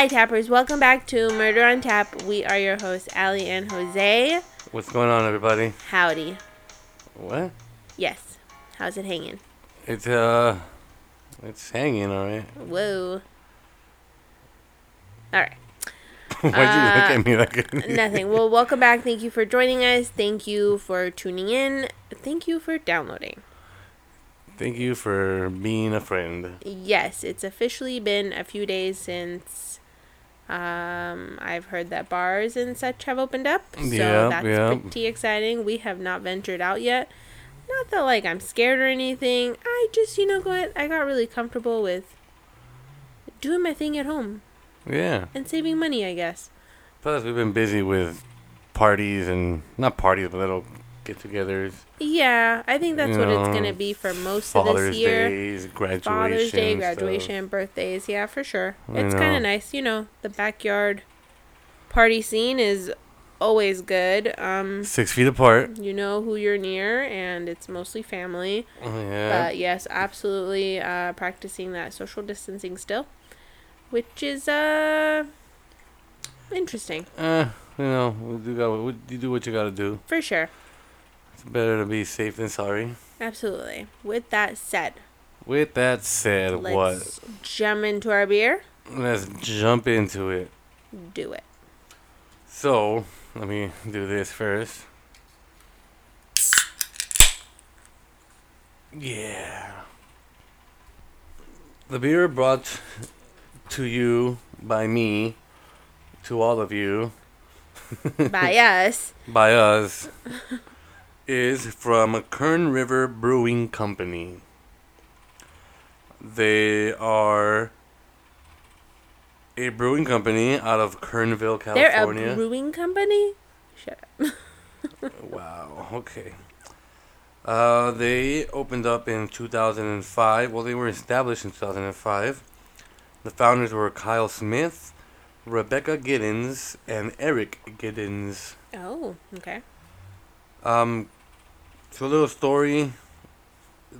Hi, Tappers. Welcome back to Murder on Tap. We are your hosts, Ali and Jose. What's going on, everybody? Howdy. What? Yes. How's it hanging? It's uh, it's hanging, all right. Whoa. All right. Why'd you look Uh, at me like? Nothing. Well, welcome back. Thank you for joining us. Thank you for tuning in. Thank you for downloading. Thank you for being a friend. Yes, it's officially been a few days since um, I've heard that bars and such have opened up. So Yep, that's yep. pretty exciting. We have not ventured out yet. Not that like I'm scared or anything. I just, you know what? I got really comfortable with doing my thing at home Yeah. and saving money, I guess. Plus, we've been busy with parties and not parties, but little get-togethers. Yeah, I think that's You what it's going to be for most Father's of this year. Days, graduation. Father's Day, stuff. graduation, birthdays. Yeah, for sure. It's kind of nice. You know, the backyard party scene is always good. Um, Six feet apart. you know who you're near, and it's mostly family. Oh, yeah. But yes, absolutely uh, practicing that social distancing still, which is uh interesting uh, you know, do got you do what you gotta do. for sure. It's better to be safe than sorry. Absolutely. With that said, With that said, what? let's jump into our beer. Let's jump into it. Do it. So, let me do this first. Yeah. The beer brought to you by me, to all of you, By us. by us, is from Kern River Brewing Company. They are a brewing company out of Kernville, California. They're a brewing company. Shut up. Wow. Okay. Uh, they opened up in 2005. Well, they were established in 2005. The founders were Kyle Smith, Rebecca Giddens, and Eric Giddens. Oh, okay. Um, so a little story.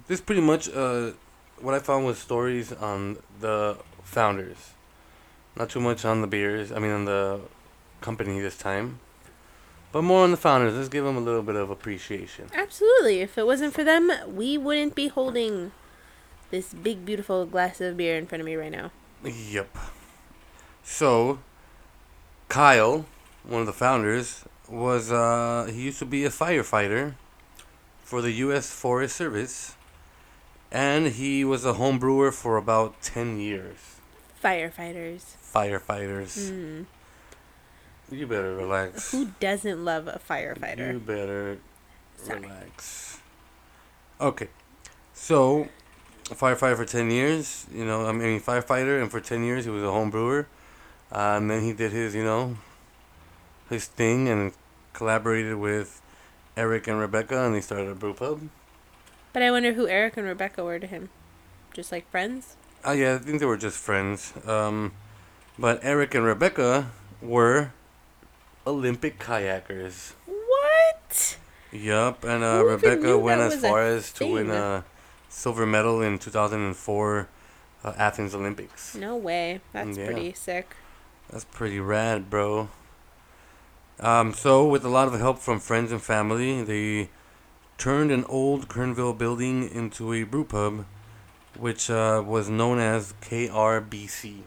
This pretty much uh, what I found was stories on the founders. Not too much on the beers. I mean, on the company this time. But more on the founders. Let's give them a little bit of appreciation. Absolutely. If it wasn't for them, we wouldn't be holding this big, beautiful glass of beer in front of me right now. Yep. So, Kyle, one of the founders, was uh he used to be a firefighter for the U.S. Forest Service, and he was a home brewer for about ten years. Firefighters. Firefighters, Mm. you better relax. Who doesn't love a firefighter? You better Sorry. relax. Okay, so a firefighter for ten years. You know, I mean firefighter, and for ten years he was a home brewer. Uh, and then he did his, you know, his thing, and collaborated with Eric and Rebecca, and they started a brew pub. But I wonder who Eric and Rebecca were to him. Just like friends? Oh yeah, I think they were just friends. Um, but Eric and Rebecca were Olympic kayakers. What? Yup, and uh, Rebecca went as far as to win a silver medal in 2004 uh, Athens Olympics. No way. That's Yeah. pretty sick. That's pretty rad, bro. Um, so with a lot of help from friends and family, they turned an old Kernville building into a brew pub, which uh, was known as KRBC,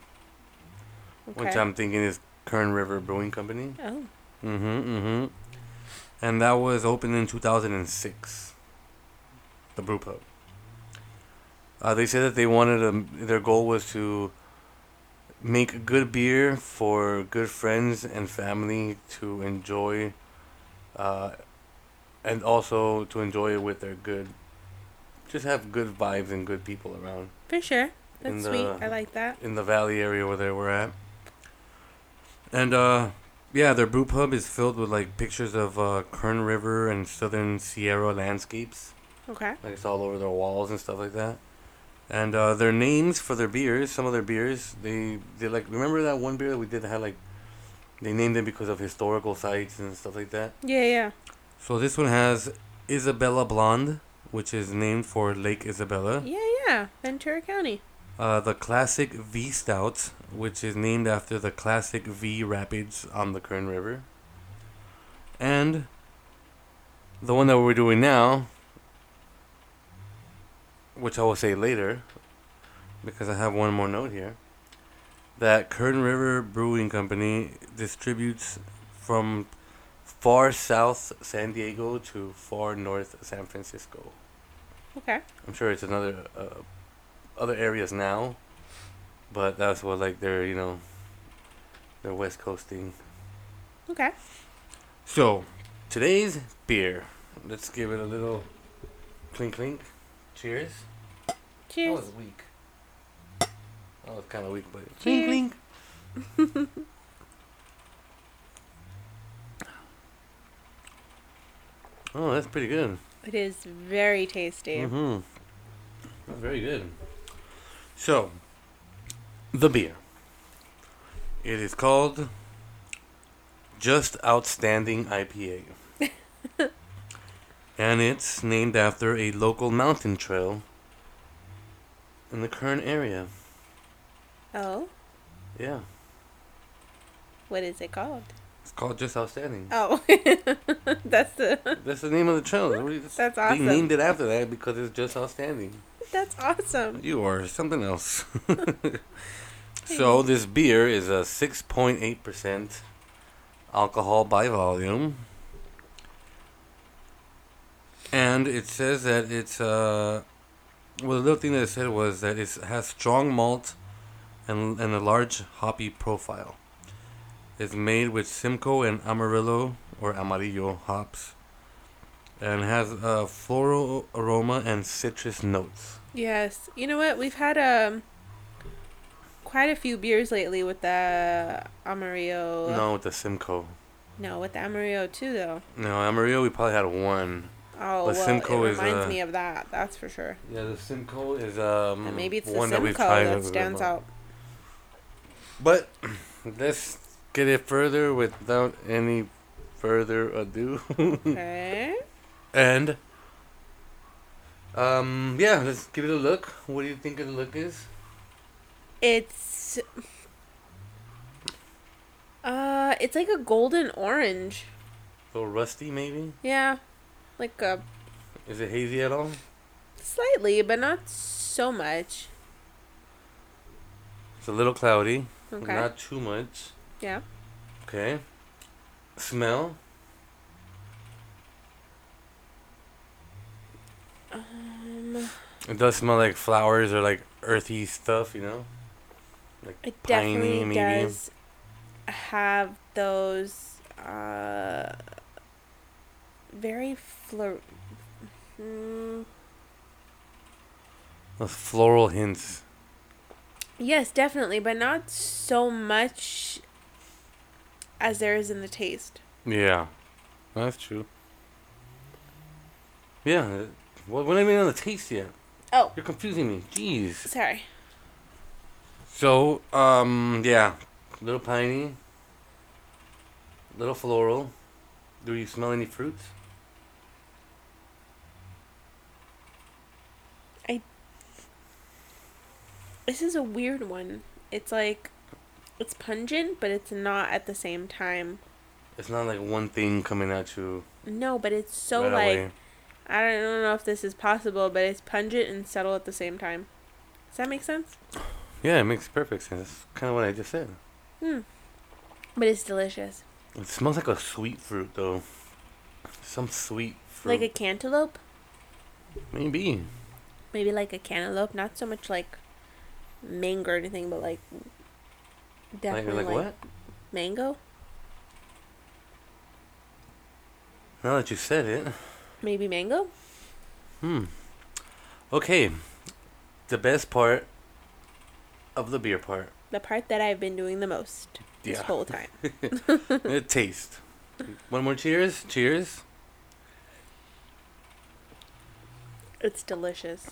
Okay. which I'm thinking is Kern River Brewing Company. oh. Mm-hmm, mm-hmm. And that was opened in 2006. The brew pub. Uh, they said that they wanted a, their goal was to make good beer for good friends and family to enjoy, uh, and also to enjoy it with their good, just have good vibes and good people around For sure. That's sweet. I like that. in the valley area where they were at. And uh yeah, their brew pub is filled with like pictures of uh, Kern River and southern Sierra landscapes. Okay. Like it's all over their walls and stuff like that. And uh, their names for their beers, some of their beers, they they like remember that one beer that we did that had like they named it because of historical sites and stuff like that. Yeah, yeah. So this one has Isabella Blonde, which is named for Lake Isabella. Yeah, yeah. Ventura County. Uh, the classic V Stout, which is named after the classic V rapids on the Kern River. And the one that we're doing now, which I will say later, because I have one more note here, that Kern River Brewing Company distributes from far south San Diego to far north San Francisco. Okay. I'm sure it's another uh, other areas now, but that's what like they're you know they're west coasting. Okay. So today's beer. Let's give it a little clink clink. Cheers. Cheers. That was weak. That was kind of weak, but Cheers. clink clink. oh, that's pretty good. It is very tasty. Mm-hmm. That's very good. So, the beer. It is called Just Outstanding IPA. And it's named after a local mountain trail in the Kern area. Oh, Yeah. what is it called? It's called Just Outstanding. Oh, that's the That's the name of the trail. What do you- That's They awesome. named it after that because it's just outstanding. that's awesome. You are something else. so this beer is a six point eight percent alcohol by volume, and it says that it's uh, well, the little thing that it said was that it has strong malt and and a large hoppy profile. It's made with Simcoe and Amarillo or Amarillo hops, and has a floral aroma and citrus notes. Yes. You know what? We've had um quite a few beers lately with the Amarillo. No, with the Simcoe. No, with the Amarillo too, though. No, Amarillo, we probably had one. Oh, But well, Simcoe it is, reminds uh, me of that. That's for sure. Yeah, the Simcoe is um And maybe it's the one that we've Simcoe tried. that stands out. But let's get it further without any further ado. Okay. and um yeah, let's give it a look. What do you think of the look is? It's uh, it's like a golden orange. A little rusty maybe? Yeah, like a Is it hazy at all? slightly, but not so much. It's a little cloudy. Okay. Not too much. yeah. Okay. Smell? Um, It does smell like flowers or like earthy stuff, you know? Like it piney, definitely maybe. does have those uh very flor. Mm, Those floral hints. yes, definitely, but not so much as there is in the taste. Yeah, that's true. Yeah, well, we're not even on the taste yet. Oh, You're confusing me. Jeez. sorry. So, um, yeah, little piney, little floral. Do you smell any fruits? This is a weird one. It's like it's pungent, but it's not at the same time. It's not like one thing coming at you No, but it's so right like away. I don't know if this is possible, but it's pungent and subtle at the same time. Does that make sense? Yeah, it makes perfect sense. That's kind of what I just said. Hmm. But it's delicious. It smells like a sweet fruit, though. Some sweet fruit. Like a cantaloupe, Maybe. maybe like a cantaloupe. Not so much like mango or anything, but like definitely like like, what? mango. Now that you said it. Maybe mango. Hmm. Okay. The best part of the beer part. The part that I've been doing the most this Yeah. whole time. it taste. One more cheers. Cheers. It's delicious.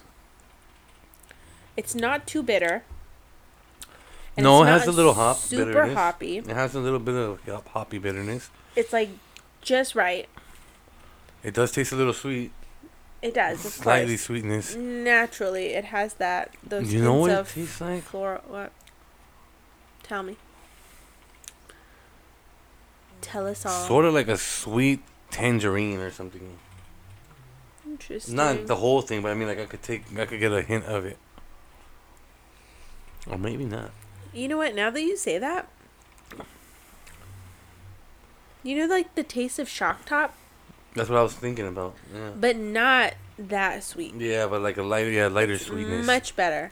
It's not too bitter. and No, it has a little hop Super bitterness. hoppy. It has a little bit of hop- hoppy bitterness. It's like just right. It does taste a little sweet. It does, of Slightly course. sweetness. Naturally, it has that those You know what it tastes like? floral. What? Tell me. Tell us all. Sort of like a sweet tangerine or something. Interesting. Not the whole thing, but I mean, like I could take, I could get a hint of it, or maybe not. You know what? Now that you say that, you know, like the taste of shock top, That's what I was thinking about. Yeah. but not that sweet. Yeah, but like a lighter, yeah, lighter sweetness. Much better.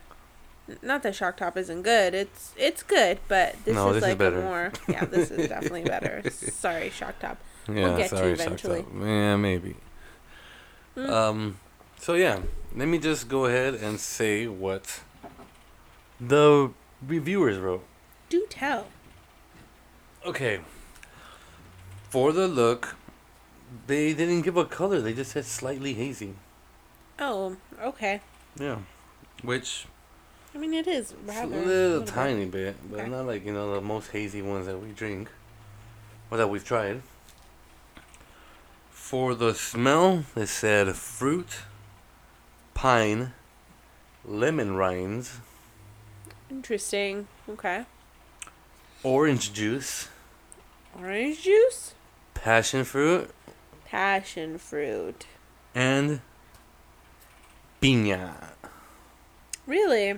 Not that shock top isn't good. It's it's good, but this No, is this is like better. more. Yeah, this is definitely better. Sorry, shock top. yeah, get sorry, eventually. up. Yeah, maybe. Mm. Um. So yeah, let me just go ahead and say what the reviewers wrote. Do tell. Okay. For the look, they didn't give a color. They just said slightly hazy. Oh, okay. Yeah. Which I mean, it is rather a little bit. tiny bit, but Okay. not like you know the most hazy ones that we drink, or that we've tried. For the smell, it said fruit, pine, lemon rinds, Interesting. Okay. orange juice, Orange juice, passion fruit, passion fruit. and piña, Really yeah,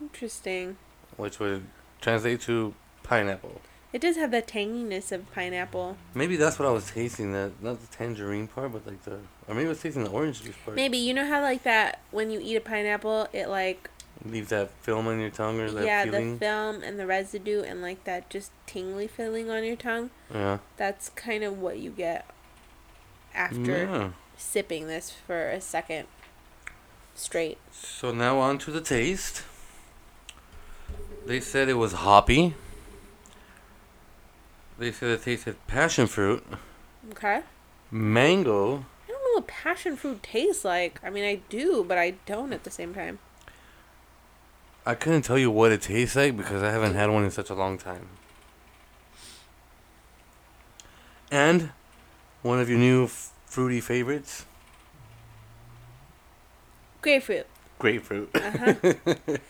interesting. which would translate to pineapple. It does have the tanginess of pineapple. Maybe that's what I was tasting. That not the tangerine part, but like the, or maybe I was tasting the orange juice part. Maybe you know how like that when you eat a pineapple, it like Leave that film on your tongue or that yeah, feeling. the film and the residue and like that just tingly feeling on your tongue. yeah. That's kind of what you get after Yeah. sipping this for a second straight. So now on to the taste. They said it was hoppy. They said it tasted passion fruit, Okay. mango, I don't know what passion fruit tastes like. I mean, I do, but I don't at the same time. I couldn't tell you what it tastes like because I haven't had one in such a long time. And one of your new f- fruity favorites, Grapefruit. grapefruit. Uh-huh.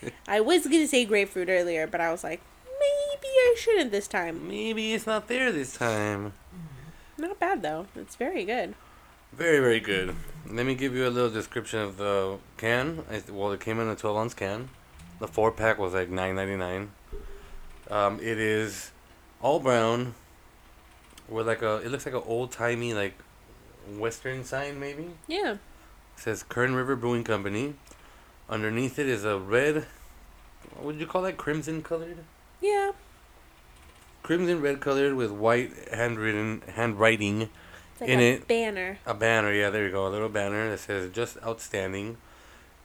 I was gonna say grapefruit earlier, but I was like, maybe I shouldn't this time. Maybe it's not there this time. Not bad though. It's very good. Very, very good. Let me give you a little description of the can. Well, it came in a 12 ounce can. The four pack was like nine ninety nine. Um, it is all brown. With like a, it looks like an old timey like western sign maybe. Yeah. It says Kern River Brewing Company. Underneath it is a red. What would you call that? Crimson colored. Yeah. Crimson red colored with white handwritten handwriting. Like In a it- banner. A banner, yeah, there you go. A little banner that says just outstanding.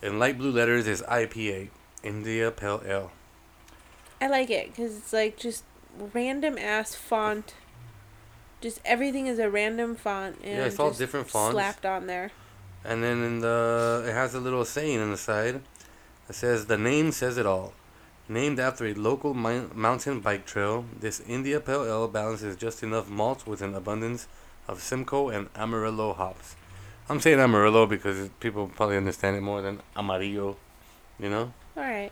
In light blue letters is IPA, India Pale Ale. I like it because it's like just random ass font. Just everything is a random font and Yeah, it's all different fonts. slapped on there. And then in the it has a little saying on the side that says the name says it all. Named after a local mi- mountain bike trail, this India Pale Ale balances just enough malt with an abundance of Simcoe and Amarillo hops. I'm saying Amarillo because people probably understand it more than Amarillo, you know? All right,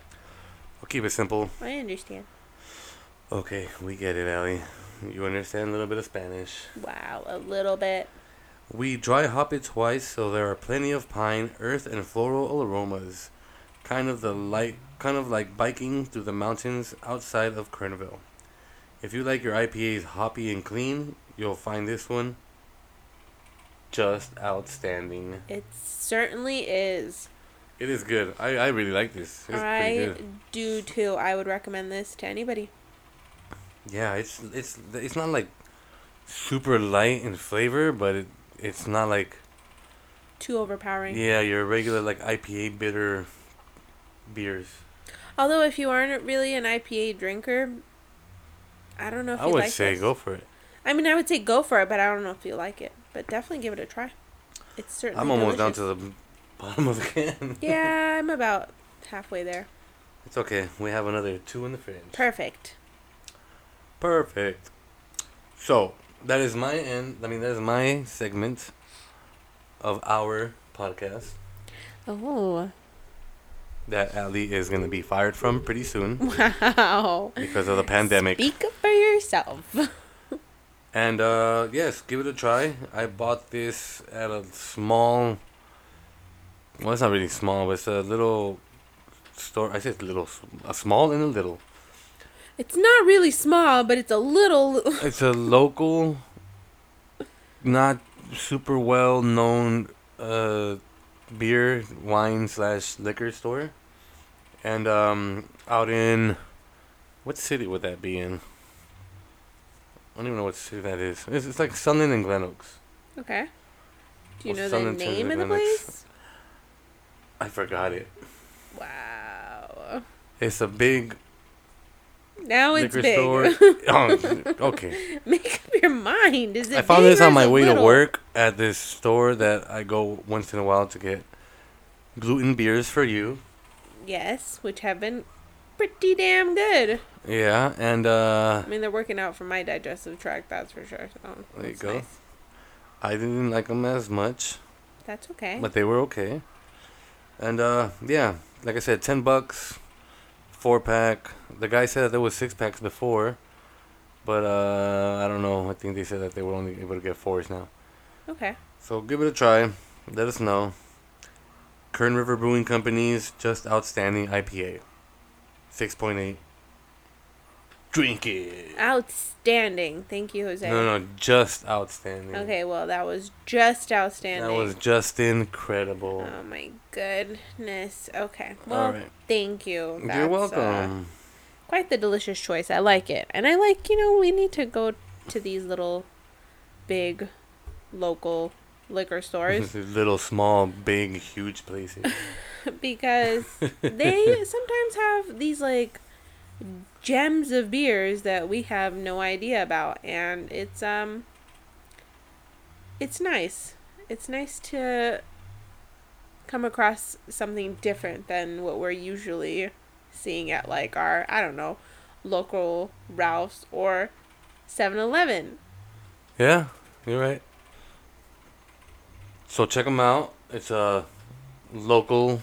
I'll keep it simple. I understand. Okay, we get it, Allie. You understand a little bit of Spanish. Wow, a little bit. We dry hop it twice, so there are plenty of pine, earth, and floral aromas. Kind of the light, kind of like biking through the mountains outside of Kernville. If you like your IPAs hoppy and clean, you'll find this one just outstanding. It certainly is. It is good. I, I really like this. It's I good. do too. I would recommend this to anybody. Yeah, it's it's it's not like super light in flavor, but it it's not like Too overpowering. yeah your regular like IPA bitter beers. Although if you aren't really an IPA drinker, I don't know if I you would like it. I would say this. go for it. I mean, I would say go for it, but I don't know if you like it. But definitely give it a try. It's certainly. I'm almost down to the bottom of the can. Yeah, I'm about halfway there. It's okay. We have another two in the fridge. Perfect. Perfect. So that is my end. I mean, that is my segment of our podcast. Oh, that Ali is gonna be fired from pretty soon Wow. because of the pandemic. Speak for yourself. And uh, yes, give it a try. I bought this at a small. Well, it's not really small, but it's a little store. I said little, a small and a little. It's not really small, but it's a little. It's a local, not super well known uh, beer, wine slash liquor store, and um, out in what city would that be in? I don't even know what city that is. It's, it's like Sunland and Glen Oaks. Okay. Do you Well, know some the name of the place? I forgot it. Wow. It's a big Now it's big. store. oh, okay. Make up your mind. Is it? I found this on my way to work at this store that I go once in a while to get gluten beers for you. Yes, which have been pretty damn good. Yeah, and uh, I mean, they're working out for my digestive tract, that's for sure. So There you go. nice. I didn't like them as much, That's okay. but they were okay. And uh, yeah, like I said, ten bucks, four pack. The guy said that there was six packs before, but uh, I don't know. I think they said that they were only able to get fours now. okay. So give it a try. Let us know. Kern River Brewing Company's just outstanding IPA. 6.8. Drink it. Outstanding. Thank you, Jose. No, no, just outstanding. Okay, well, that was just outstanding. That was just incredible. Oh my goodness. Okay. Well, right. thank you. You're That's, uh, welcome. quite the delicious choice. I like it. And I like, you know, we need to go to these little big local liquor stores Little, small, big, huge places. because they sometimes have these like gems of beers that we have no idea about and it's um it's nice. It's nice to come across something different than what we're usually seeing at like our I don't know, local Ralph's or 7-Eleven. yeah, you're right. So check them out. It's a local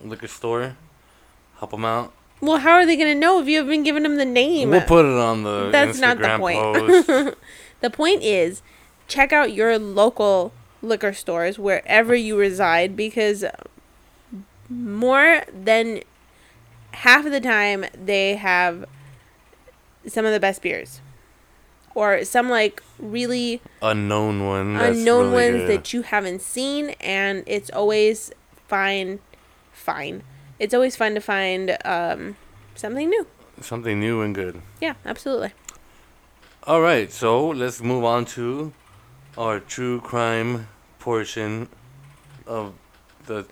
liquor store. Help them out. Well, how are they going to know if you haven't given them the name? We'll put it on the That's Instagram not the point. post. The point is, check out your local liquor stores wherever you reside because more than half of the time they have some of the best beers. Or some like really unknown one. that's unknown really ones good. that you haven't seen and it's always fine fine. It's always fun to find um something new. something new and good. Yeah, absolutely. All right, so let's move on to our true crime portion of the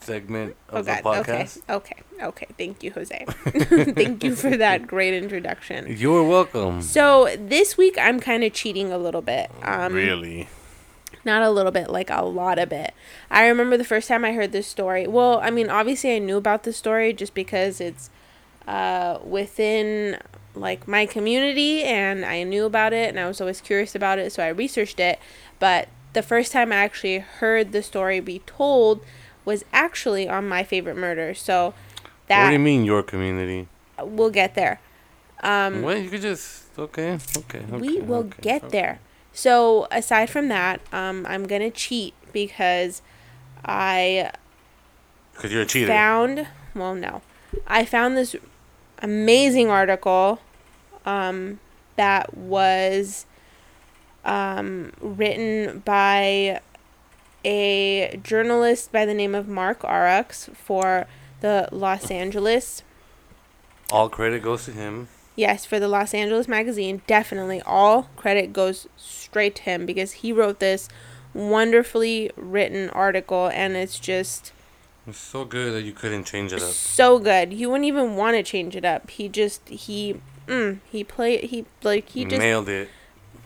segment Oh of the god. Okay. podcast. Okay. Okay. Thank you, Jose. Thank you for that great introduction. You're welcome. So this week I'm kind of cheating a little bit. Um, really? Not a little bit, like a lot of it. I remember the first time I heard this story. Well, I mean, obviously I knew about the story just because it's uh, within like my community and I knew about it and I was always curious about it, so I researched it. But the first time I actually heard the story be told was actually on my favorite murder. So that what do you mean your community? we'll get there. Um, well, you could just okay, okay. we will okay, get okay. there. So aside from that, um, I'm gonna cheat because I Cause you're a cheater. found well no, I found this amazing article um, that was um, written by a journalist by the name of Mark Arax for the Los Angeles All credit goes to him. Yes, for the Los Angeles magazine, definitely all credit goes straight to him because he wrote this wonderfully written article and it's just It's so good that you couldn't change it up. so good. You wouldn't even want to change it up. He just he mm, he played he like he just Nailed it.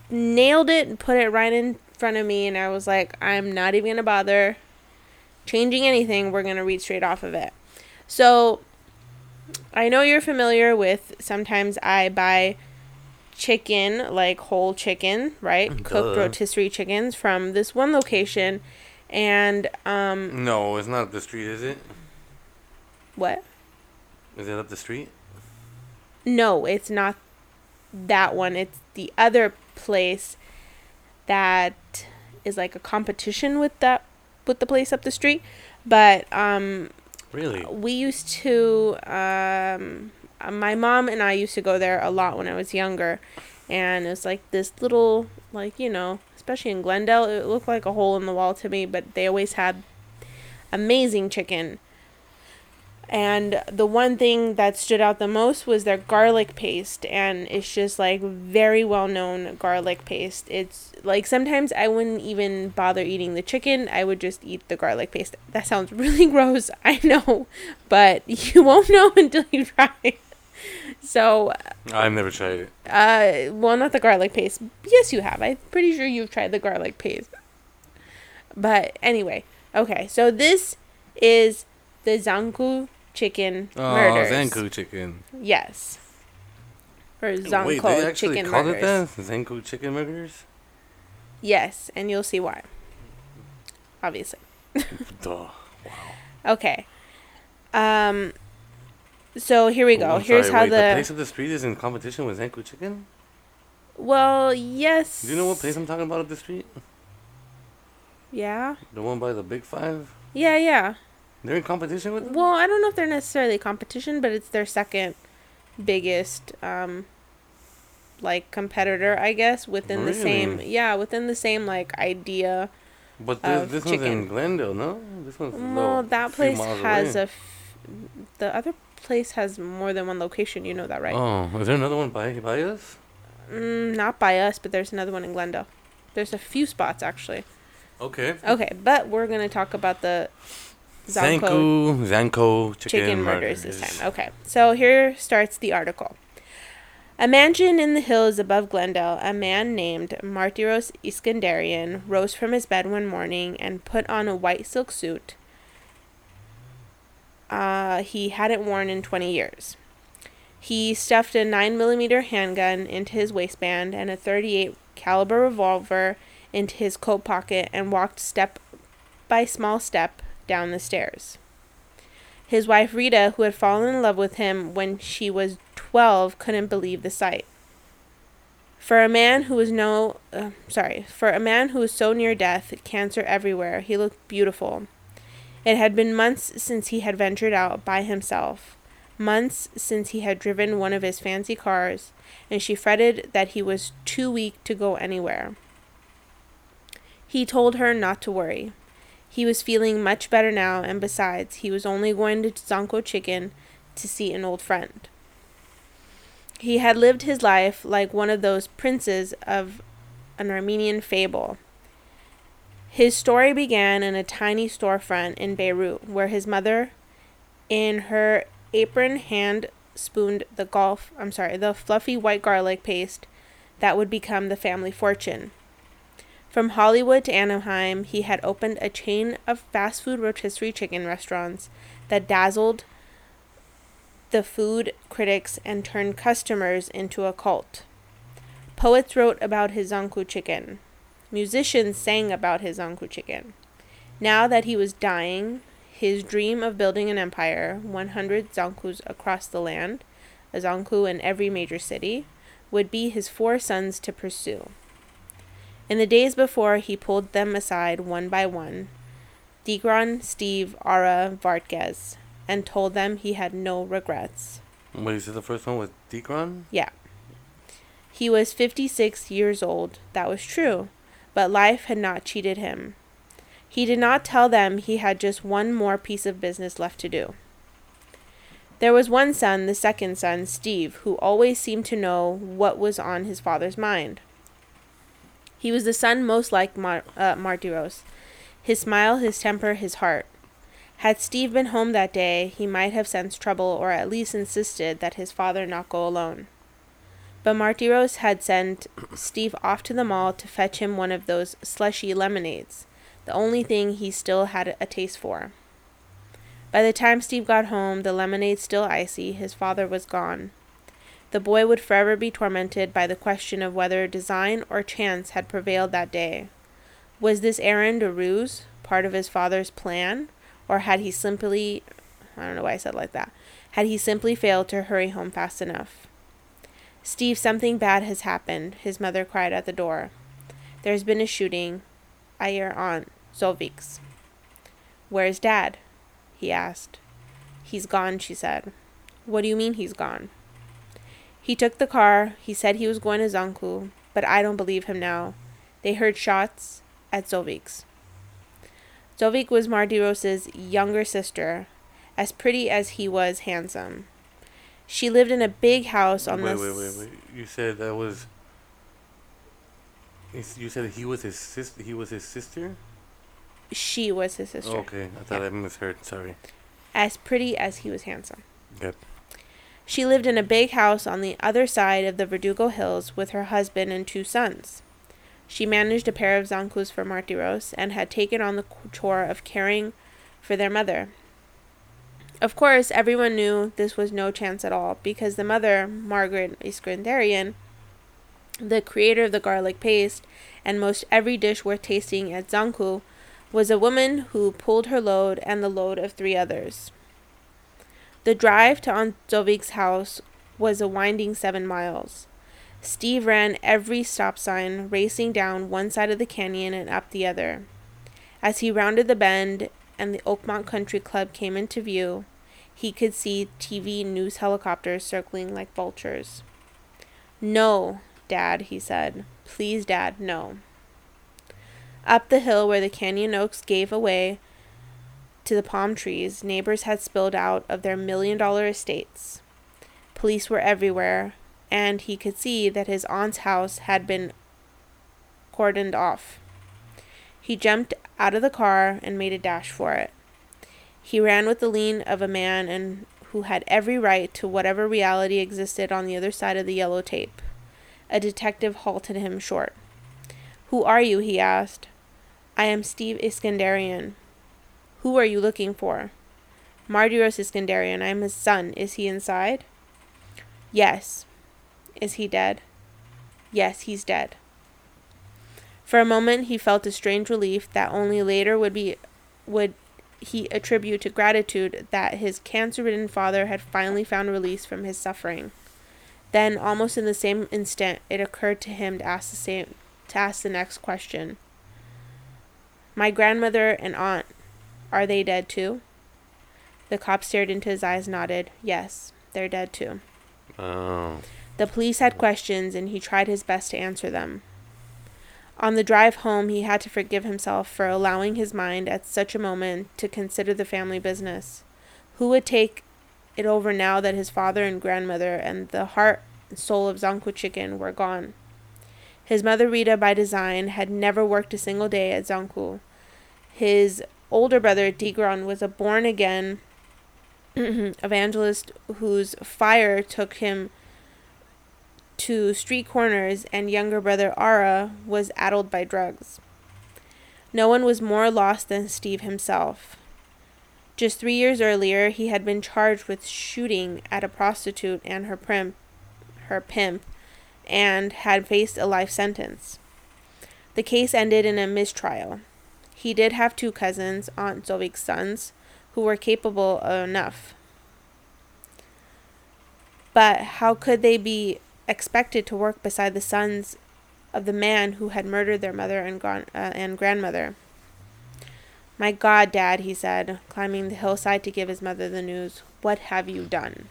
nailed it and put it right in front of me and I was like, I'm not even gonna bother changing anything. We're gonna read straight off of it. So I know you're familiar with sometimes I buy chicken, like whole chicken, right? Cooked rotisserie chickens from this one location and um No, it's not up the street, is it? What? Is it up the street? No, it's not that one. It's the other place that is like a competition with that with the place up the street. But um Really? we used to um my mom and I used to go there a lot when I was younger and it was like this little like you know especially in Glendale it looked like a hole in the wall to me but they always had amazing chicken and the one thing that stood out the most was their garlic paste and it's just like very well known garlic paste. It's like sometimes i wouldn't even bother eating the chicken. I would just eat the garlic paste. That sounds really gross i know but you won't know until you try it. So I've never tried it. uh well not the garlic paste. Yes you have. I'm pretty sure you've tried the garlic paste. But anyway okay so this is the Zankou chicken Oh, murders Zankou chicken. yes or zanko Wait, they actually chicken call murders it that? Zankou chicken murders? yes and you'll see why obviously Duh. Wow. okay um so here we go Oh, here's sorry, how wait, the the, place of the street is in competition with Zankou chicken? well yes Do you know what place I'm talking about up the street? yeah The one by the Big Five? yeah yeah They're in competition with them? Well, I don't know if they're necessarily competition, but it's their second biggest um like competitor, I guess, within the same yeah, within the same like idea. But this, this one's in. Glendale, no? This one's Well, that place has away. a f- the other place has more than one location, you know that, right? Oh, is there another one by by us? Mm, not by us, but there's another one in Glendale. There's a few spots actually. Okay. Okay, but we're going to talk about the Zanko Zanko chicken, chicken murders this time. Okay, so here starts the article. A mansion in the hills above Glendale, a man named Mardiros Iskenderian rose from his bed one morning and put on a white silk suit uh, he hadn't worn in 20 years. He stuffed a 9mm handgun into his waistband and a 38 caliber revolver into his coat pocket and walked step by small step down the stairs. His wife Rita, who had fallen in love with him when she was 12, couldn't believe the sight. For a man who was no, uh, sorry, for a man who was so near death, cancer everywhere, he looked beautiful. It had been months since he had ventured out by himself, months since he had driven one of his fancy cars, and she fretted that he was too weak to go anywhere. He told her not to worry. He was feeling much better now, and besides, he was only going to Zanko Chicken to see an old friend. He had lived his life like one of those princes of an Armenian fable. His story began in a tiny storefront in Beirut, where his mother, in her apron hand, spooned the golf I'm sorry, the fluffy white garlic paste that would become the family fortune. From Hollywood to Anaheim, he had opened a chain of fast food rotisserie chicken restaurants that dazzled the food critics and turned customers into a cult. Poets wrote about his Zankou chicken. Musicians sang about his Zankou chicken. Now that he was dying, his dream of building an empire, 100 Zankous across the land, a Zankou in every major city, would be his four sons to pursue. In the days before, he pulled them aside one by one Digron, Steve, Ara, Vartges, and told them he had no regrets. What you said the first one was Decron? Yeah. He was 56 years old. That was true. But life had not cheated him. He did not tell them he had just one more piece of business left to do. There was one son, the second son, Steve, who always seemed to know what was on his father's mind. He was the son most like Mar- uh, Mardiros. His smile, his temper, his heart. Had Steve been home that day, he might have sensed trouble or at least insisted that his father not go alone. But Mardiros had sent Steve off to the mall to fetch him one of those slushy lemonades, the only thing he still had a taste for. By the time Steve got home, the lemonade still icy, his father was gone. The boy would forever be tormented by the question of whether design or chance had prevailed that day. Was this errand a ruse, part of his father's plan, or had he simply I don't know why I said like that. Had he simply failed to hurry home fast enough. Steve, something bad has happened, his mother cried at the door. There's been a shooting at your aunt, Zolvik's. Where's dad? he asked. He's gone, she said. What do you mean he's gone? He took the car. He said he was going to Zankou, but I don't believe him now. They heard shots at Zolvik's. Zolvik was Mardiros's younger sister, as pretty as he was handsome. She lived in a big house on wait, the. wait, wait, wait. You said that was. You said he was his sister. He was his sister. She was his sister. okay, I thought Yeah. I misheard. Sorry. As pretty as he was handsome. Good. She lived in a big house on the other side of the Verdugo Hills with her husband and two sons. She managed a pair of Zankous for Mardiros and had taken on the chore of caring for their mother. Of course, everyone knew this was no chance at all because the mother, Margaret Iskenderian, the creator of the garlic paste and most every dish worth tasting at Zankou, was a woman who pulled her load and the load of three others. The drive to Aunt Zovik's house was a winding seven miles. Steve ran every stop sign, racing down one side of the canyon and up the other. As he rounded the bend and the Oakmont Country Club came into view, he could see TV news helicopters circling like vultures. No, Dad, he said. Please, Dad, no. Up the hill where the canyon oaks gave away to the palm trees, neighbors had spilled out of their million dollar estates. Police were everywhere, and he could see that his aunt's house had been cordoned off. He jumped out of the car and made a dash for it. He ran with the lean of a man and who had every right to whatever reality existed on the other side of the yellow tape. A detective halted him short. Who are you? he asked. I am Steve Iskenderian. Who are you looking for? Mardiros Iskenderian. I am his son. Is he inside? Yes. Is he dead? Yes, he's dead. For a moment he felt a strange relief that only later would be would he attribute to gratitude that his cancer-ridden father had finally found release from his suffering. Then, almost in the same instant, it occurred to him to ask the same to ask the next question. My grandmother and aunt, are they dead too? The cop stared into his eyes, nodded. Yes, they're dead too. Oh. The police had questions, and he tried his best to answer them. On the drive home, he had to forgive himself for allowing his mind at such a moment to consider the family business. Who would take it over now that his father and grandmother and the heart and soul of Zankou Chicken were gone? His mother, Rita, by design, had never worked a single day at Zankou. His older brother, Tigran, was a born again mm-hmm. evangelist whose fire took him to street corners, and younger brother Ara was addled by drugs. No one was more lost than Steve himself. Just three years earlier, he had been charged with shooting at a prostitute and her pimp, her pimp, and had faced a life sentence. The case ended in a mistrial. He did have two cousins, Aunt Zovik's sons, who were capable enough. But how could they be expected to work beside the sons of the man who had murdered their mother and, gran- uh, and grandmother? My God, Dad, he said, climbing the hillside to give his mother the news. What have you done?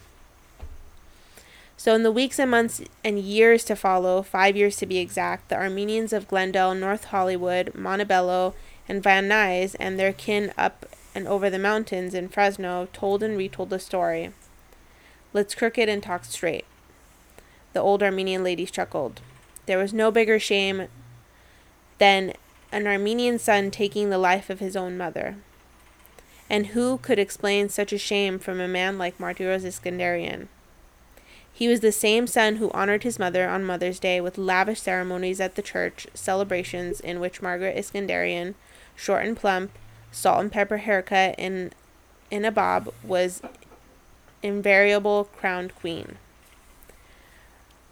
So, in the weeks and months and years to follow, five years to be exact, the Armenians of Glendale, North Hollywood, Montebello, and Van Nuys and their kin up and over the mountains in Fresno told and retold the story. Let's crook it and talk straight. The old Armenian lady chuckled. There was no bigger shame than an Armenian son taking the life of his own mother. And who could explain such a shame from a man like Mardiros Iskenderian? He was the same son who honored his mother on Mother's Day with lavish ceremonies at the church, celebrations in which Margaret Iskandarian, short and plump, salt and pepper haircut in in a bob, was invariable crowned queen.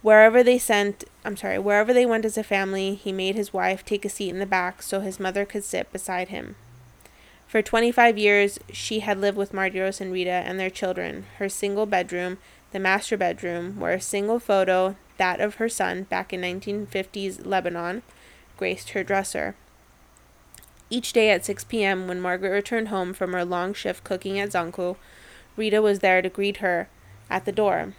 Wherever they sent, I'm sorry, wherever they went as a family, he made his wife take a seat in the back so his mother could sit beside him. For 25 years, she had lived with Mardiros and Rita and their children. Her single bedroom, the master bedroom, where a single photo, that of her son back in 1950s Lebanon, graced her dresser. Each day at 6 p.m., when Margaret returned home from her long shift cooking at Zankou, Rita was there to greet her at the door.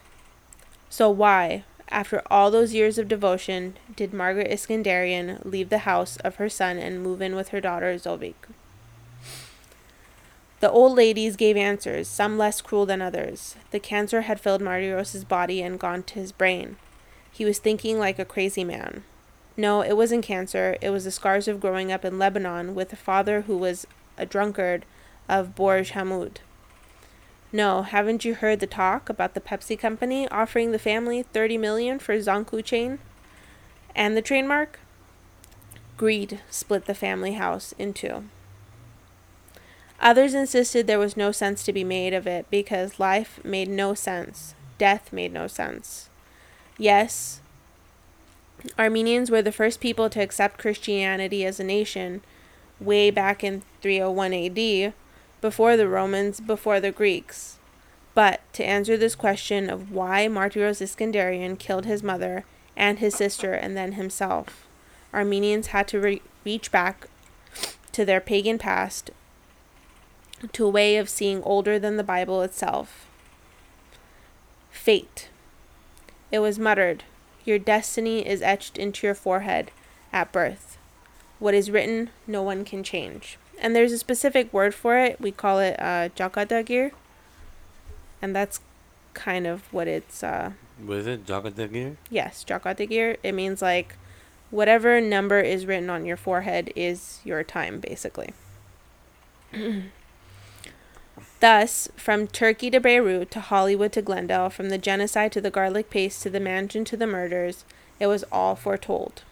So, why, after all those years of devotion, did Margaret Iskenderian leave the house of her son and move in with her daughter Zovik? The old ladies gave answers, some less cruel than others. The cancer had filled Mardiros's body and gone to his brain. He was thinking like a crazy man. No, it wasn't cancer. It was the scars of growing up in Lebanon with a father who was a drunkard of Bourj Hammoud. No, haven't you heard the talk about the Pepsi company offering the family 30 million for Zankou chain and the trademark? Greed split the family house in two. Others insisted there was no sense to be made of it because life made no sense, death made no sense. Yes, Armenians were the first people to accept Christianity as a nation way back in 301 AD, before the Romans, before the Greeks. But to answer this question of why Mardiros Iskenderian killed his mother and his sister and then himself, Armenians had to re- reach back to their pagan past to a way of seeing older than the Bible itself. Fate. It was muttered, Your destiny is etched into your forehead at birth. What is written, no one can change. And there's a specific word for it. We call it uh, Jakadagir. And that's kind of what it's. Uh, what is it? Jakadagir? Yes, Jakadagir. It means like whatever number is written on your forehead is your time, basically. Thus, from Turkey to Beirut to Hollywood to Glendale, from the genocide to the garlic paste to the mansion to the murders, it was all foretold.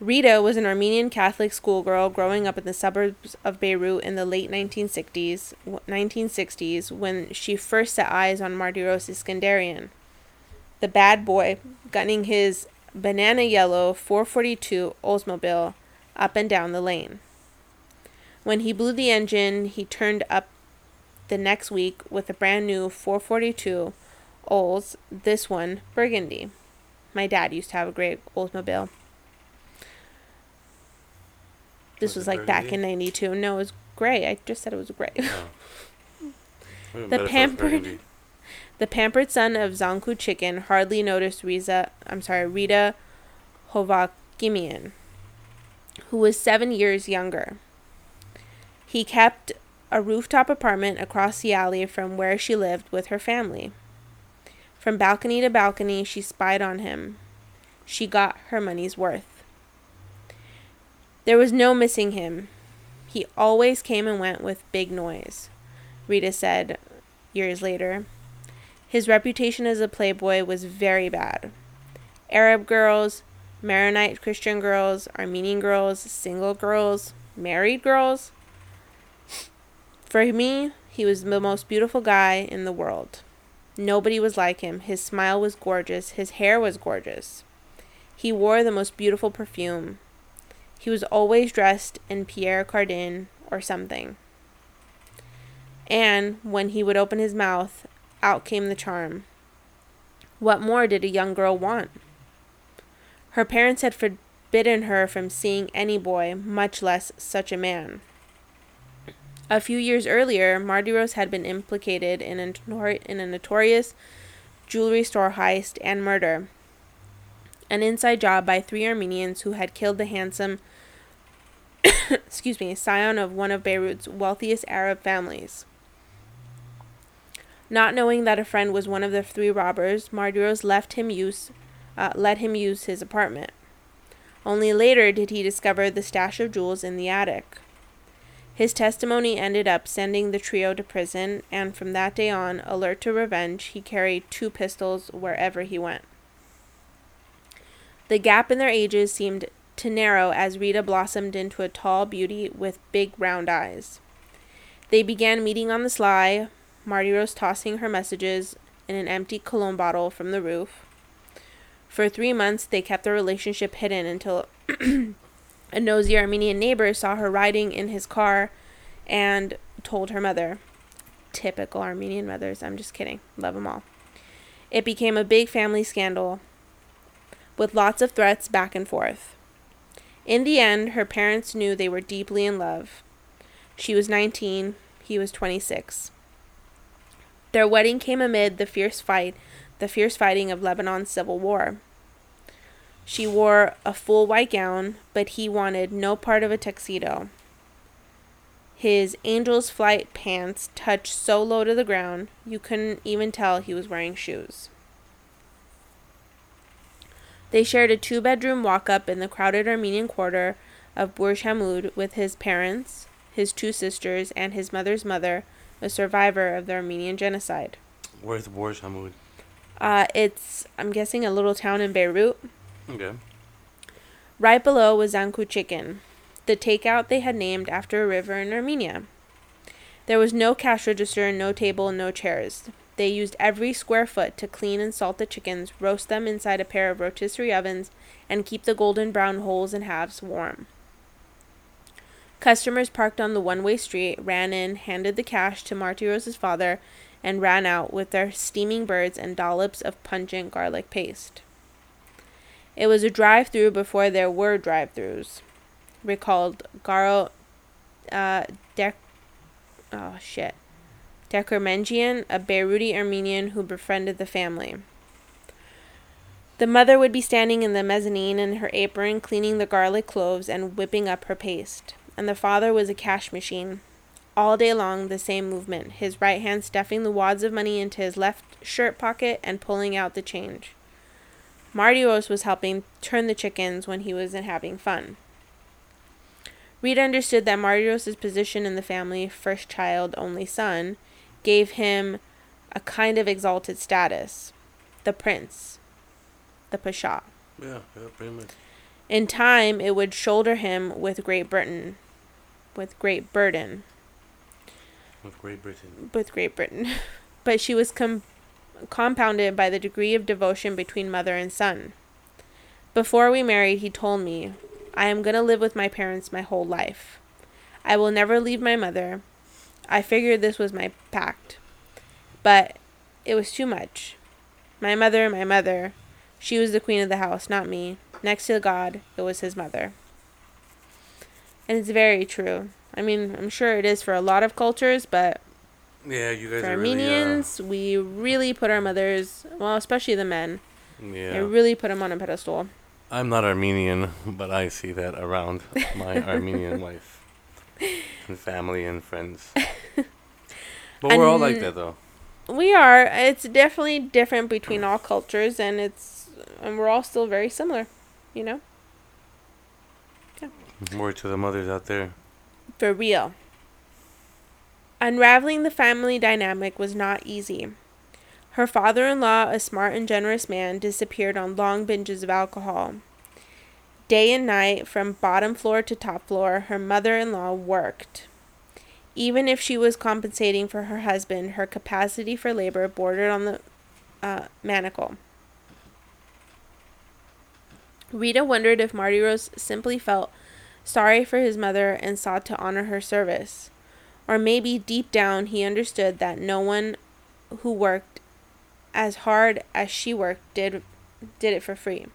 Rita was an Armenian Catholic schoolgirl growing up in the suburbs of Beirut in the late 1960s, 1960s when she first set eyes on Mardiros Iskenderian, the bad boy gunning his banana yellow 442 Oldsmobile up and down the lane. When he blew the engine, he turned up the next week with a brand new 442 Olds, this one burgundy. My dad used to have a great Oldsmobile. This was, was like back in 92. No, it was gray. I just said it was gray. Oh. the pampered the pampered son of Zankou Chicken hardly noticed Riza, I'm sorry, Rita Hovakimian, who was 7 years younger. He kept a rooftop apartment across the alley from where she lived with her family. From balcony to balcony, she spied on him. She got her money's worth. There was no missing him. He always came and went with big noise, Rita said years later. His reputation as a playboy was very bad. Arab girls, Maronite Christian girls, Armenian girls, single girls, married girls, for me, he was the most beautiful guy in the world. Nobody was like him. His smile was gorgeous. His hair was gorgeous. He wore the most beautiful perfume. He was always dressed in Pierre Cardin or something. And when he would open his mouth, out came the charm. What more did a young girl want? Her parents had forbidden her from seeing any boy, much less such a man. A few years earlier, Mardiros had been implicated in a, in a notorious jewelry store heist and murder. An inside job by three Armenians who had killed the handsome excuse me, scion of one of Beirut's wealthiest Arab families. Not knowing that a friend was one of the three robbers, Mardiros left him use uh, let him use his apartment. Only later did he discover the stash of jewels in the attic. His testimony ended up sending the trio to prison, and from that day on, alert to revenge, he carried two pistols wherever he went. The gap in their ages seemed to narrow as Rita blossomed into a tall beauty with big round eyes. They began meeting on the sly, Mardiros tossing her messages in an empty cologne bottle from the roof. For three months, they kept their relationship hidden until A nosy Armenian neighbor saw her riding in his car and told her mother. Typical Armenian mothers. I'm just kidding. Love them all. It became a big family scandal with lots of threats back and forth. In the end, her parents knew they were deeply in love. She was 19, he was 26. Their wedding came amid the fierce fight, the fierce fighting of Lebanon's civil war. She wore a full white gown, but he wanted no part of a tuxedo. His angel's flight pants touched so low to the ground, you couldn't even tell he was wearing shoes. They shared a two bedroom walk up in the crowded Armenian quarter of Burj Hamid with his parents, his two sisters, and his mother's mother, a survivor of the Armenian genocide. Where's Burj Hamid? Uh, it's, I'm guessing, a little town in Beirut. Okay. Right below was Zankou Chicken, the takeout they had named after a river in Armenia. There was no cash register, no table, no chairs. They used every square foot to clean and salt the chickens, roast them inside a pair of rotisserie ovens, and keep the golden brown holes and halves warm. Customers parked on the one way street, ran in, handed the cash to Mardiros's father, and ran out with their steaming birds and dollops of pungent garlic paste. It was a drive through before there were drive throughs, recalled Garo uh, Dek. Oh, shit. Dekermenjian, a Beiruti Armenian who befriended the family. The mother would be standing in the mezzanine in her apron, cleaning the garlic cloves and whipping up her paste. And the father was a cash machine. All day long, the same movement, his right hand stuffing the wads of money into his left shirt pocket and pulling out the change. Mardiros was helping turn the chickens when he wasn't having fun. Reed understood that Mardiros' position in the family, first child, only son, gave him a kind of exalted status. The prince. The pasha. Yeah, yeah, pretty much. In time, it would shoulder him with Great Britain. With great burden. With Great Britain. With Great Britain. but she was com- compounded by the degree of devotion between mother and son. Before we married, he told me, I am going to live with my parents my whole life. I will never leave my mother. I figured this was my pact. But it was too much. My mother, my mother. She was the queen of the house, not me. Next to God, it was his mother. And it's very true. I mean, I'm sure it is for a lot of cultures, but Yeah, you guys for are really, uh, Armenians, we really put our mothers, well, especially the men, yeah. they really put them on a pedestal. I'm not Armenian, but I see that around my Armenian wife and family and friends. But we're all like that, though. We are. It's definitely different between all cultures, and it's and we're all still very similar. You know, Word to the mothers out there. for real. Unraveling the family dynamic was not easy. Her father in law, a smart and generous man, disappeared on long binges of alcohol. Day and night, from bottom floor to top floor, her mother in law worked. Even if she was compensating for her husband, her capacity for labor bordered on the uh, manacle. Rita wondered if Mardiros simply felt sorry for his mother and sought to honor her service. Or maybe deep down he understood that no one who worked as hard as she worked did did it for free.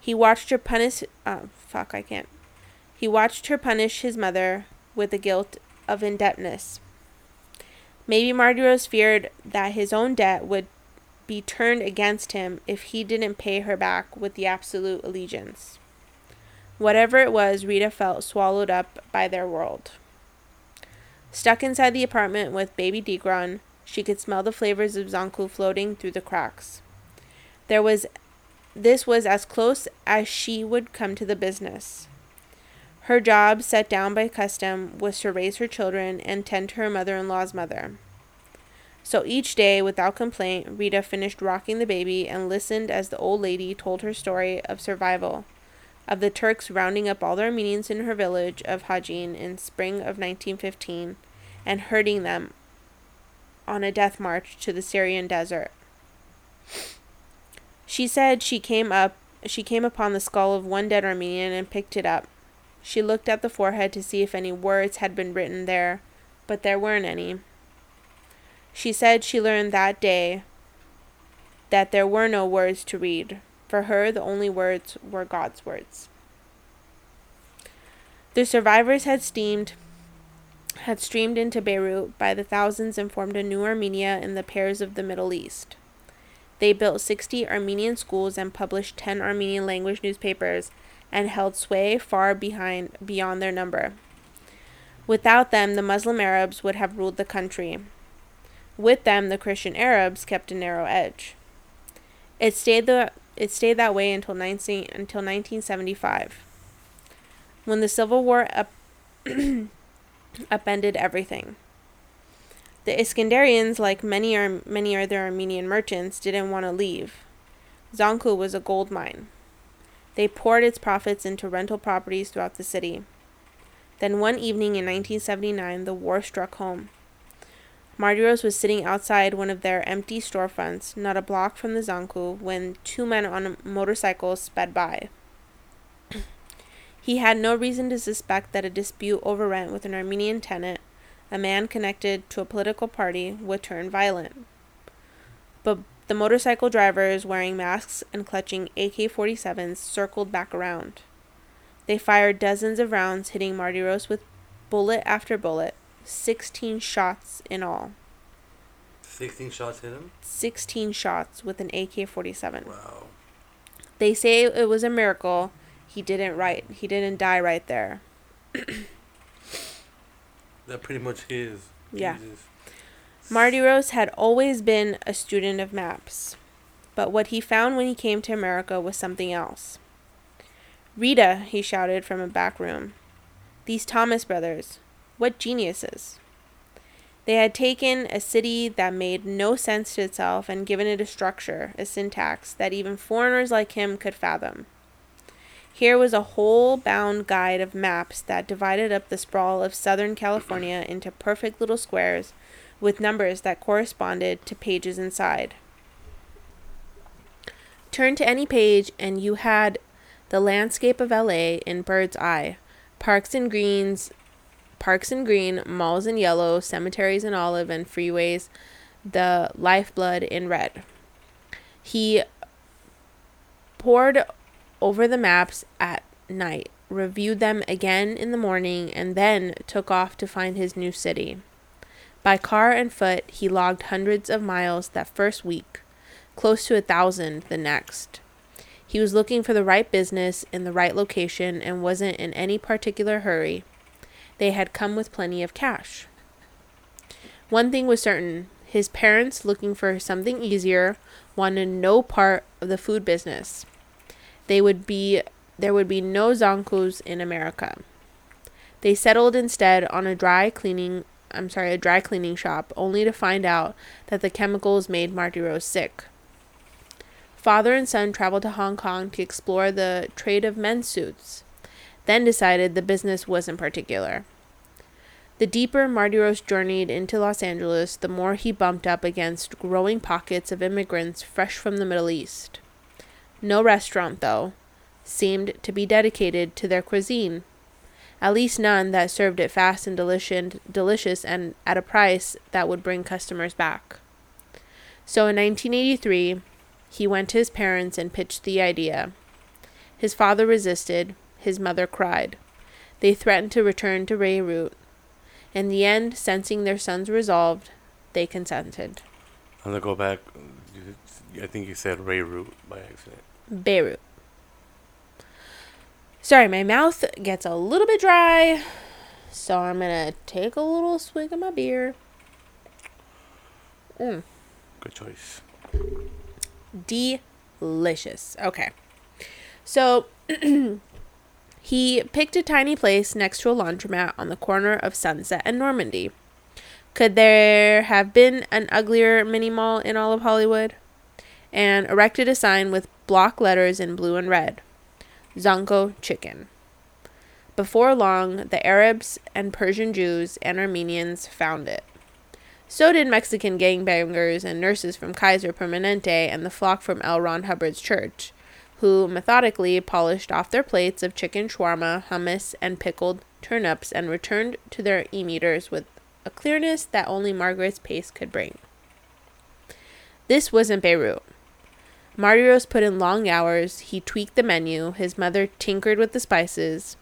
He watched her punish oh fuck I can't. He watched her punish his mother with the guilt of indebtedness. Maybe Mardiros feared that his own debt would be turned against him if he didn't pay her back with the absolute allegiance. Whatever it was, Rita felt swallowed up by their world. Stuck inside the apartment with baby Degron, she could smell the flavors of Zankou floating through the cracks. There was this was as close as she would come to the business. Her job, set down by custom, was to raise her children and tend to her mother in law's mother. So each day, without complaint, Rita finished rocking the baby and listened as the old lady told her story of survival, of the Turks rounding up all the Armenians in her village of Hajin in spring of 1915 and herding them on a death march to the Syrian desert. She said she came up she came upon the skull of one dead Armenian and picked it up. She looked at the forehead to see if any words had been written there, but there weren't any. She said she learned that day that there were no words to read. For her, the only words were God's words. The survivors had steamed had streamed into Beirut by the thousands and formed a new Armenia in the Paris of the Middle East. They built 60 Armenian schools and published 10 Armenian language newspapers and held sway far behind beyond their number. Without them, the Muslim Arabs would have ruled the country. With them, the Christian Arabs kept a narrow edge. It stayed the it stayed that way until 19, until 1975, when the Civil War up, upended everything. The Iskenderians, like many Ar- many other Armenian merchants, didn't want to leave. Zankou was a gold mine. They poured its profits into rental properties throughout the city. Then one evening in 1979, the war struck home. Mardiros was sitting outside one of their empty storefronts, not a block from the Zankou, when two men on motorcycles sped by. He had no reason to suspect that a dispute over rent with an Armenian tenant, a man connected to a political party, would turn violent. But the motorcycle drivers, wearing masks and clutching AK 47s, circled back around. They fired dozens of rounds, hitting Mardiros with bullet after bullet, 16 shots in all. 16 shots hit him? 16 shots with an AK 47. Wow. They say it was a miracle he didn't right he didn't die right there. That pretty much is. Yeah. Jesus. Mardiros had always been a student of maps, but what he found when he came to America was something else. Rita, he shouted from a back room. These Thomas brothers, what geniuses. They had taken a city that made no sense to itself and given it a structure, a syntax that even foreigners like him could fathom. Here was a whole bound guide of maps that divided up the sprawl of Southern California into perfect little squares with numbers that corresponded to pages inside. Turn to any page, and you had the landscape of LA in bird's eye parks and greens, parks and green, malls in yellow, cemeteries in olive, and freeways, the lifeblood in red. He pored over the maps at night, reviewed them again in the morning, and then took off to find his new city. By car and foot, he logged hundreds of miles that first week, close to a thousand the next. He was looking for the right business in the right location and wasn't in any particular hurry. They had come with plenty of cash. One thing was certain his parents, looking for something easier, wanted no part of the food business. They would be there would be no Zankous in America. They settled instead on a dry cleaning I'm sorry, a dry cleaning shop, only to find out that the chemicals made Mardiros sick. Father and son traveled to Hong Kong to explore the trade of men's suits, then decided the business wasn't particular. The deeper Mardiros journeyed into Los Angeles, the more he bumped up against growing pockets of immigrants fresh from the Middle East. No restaurant, though, seemed to be dedicated to their cuisine at least none that served it fast and delicious, and at a price that would bring customers back. So in 1983, he went to his parents and pitched the idea. His father resisted, his mother cried. They threatened to return to Beirut. In the end, sensing their son's resolve, they consented. I'm gonna go back. I think you said Beirut by accident. Beirut. Sorry, my mouth gets a little bit dry, so I'm gonna take a little swig of my beer. Mm. Good choice. Delicious. Okay. So he picked a tiny place next to a laundromat on the corner of Sunset and Normandy. Could there have been an uglier mini mall in all of Hollywood? And erected a sign with block letters in blue and red. Zankou chicken. Before long, the Arabs and Persian Jews and Armenians found it. So did Mexican gangbangers and nurses from Kaiser Permanente and the flock from L. Ron Hubbard's church. who methodically polished off their plates of chicken shawarma, hummus, and pickled turnips and returned to their e-meters with a clearness that only Margaret's pace could bring. This wasn't Beirut. Mardiros put in long hours, he tweaked the menu, his mother tinkered with the spices.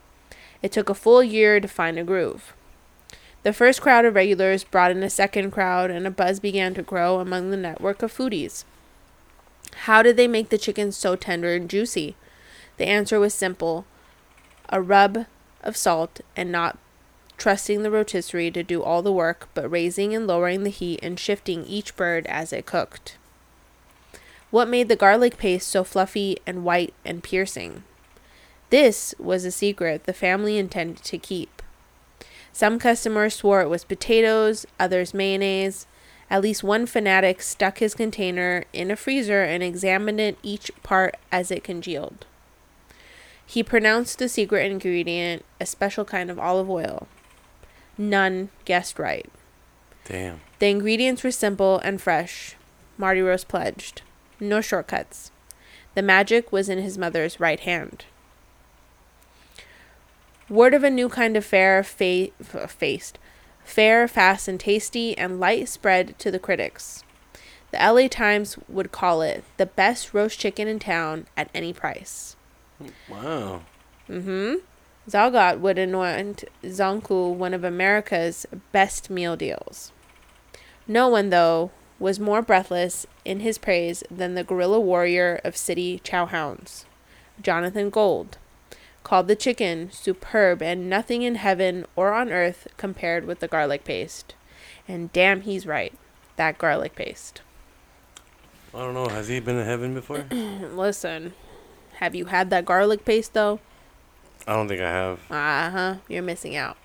It took a full year to find a groove. The first crowd of regulars brought in a second crowd, and a buzz began to grow among the network of foodies. How did they make the chicken so tender and juicy? The answer was simple a rub of salt and not trusting the rotisserie to do all the work, but raising and lowering the heat and shifting each bird as it cooked. What made the garlic paste so fluffy and white and piercing? This was a secret the family intended to keep. Some customers swore it was potatoes, others mayonnaise. At least one fanatic stuck his container in a freezer and examined it each part as it congealed. He pronounced the secret ingredient a special kind of olive oil. None guessed right. Damn. The ingredients were simple and fresh. Mardiros pledged. No shortcuts. The magic was in his mother's right hand. Word of a new kind of fare fa- faced. Fair, fast, and tasty, and light spread to the critics. The LA Times would call it the best roast chicken in town at any price. Wow. Mm-hmm. Zagat would anoint Zankou one of America's best meal deals. No one, though, was more breathless in his praise than the guerrilla warrior of city chowhounds, Jonathan Gold, called the chicken superb and nothing in heaven or on earth compared with the garlic paste. And damn, he's right. That garlic paste. I don't know. Has he been in heaven before? Listen, have you had that garlic paste though? I don't think I have. Uh huh. You're missing out.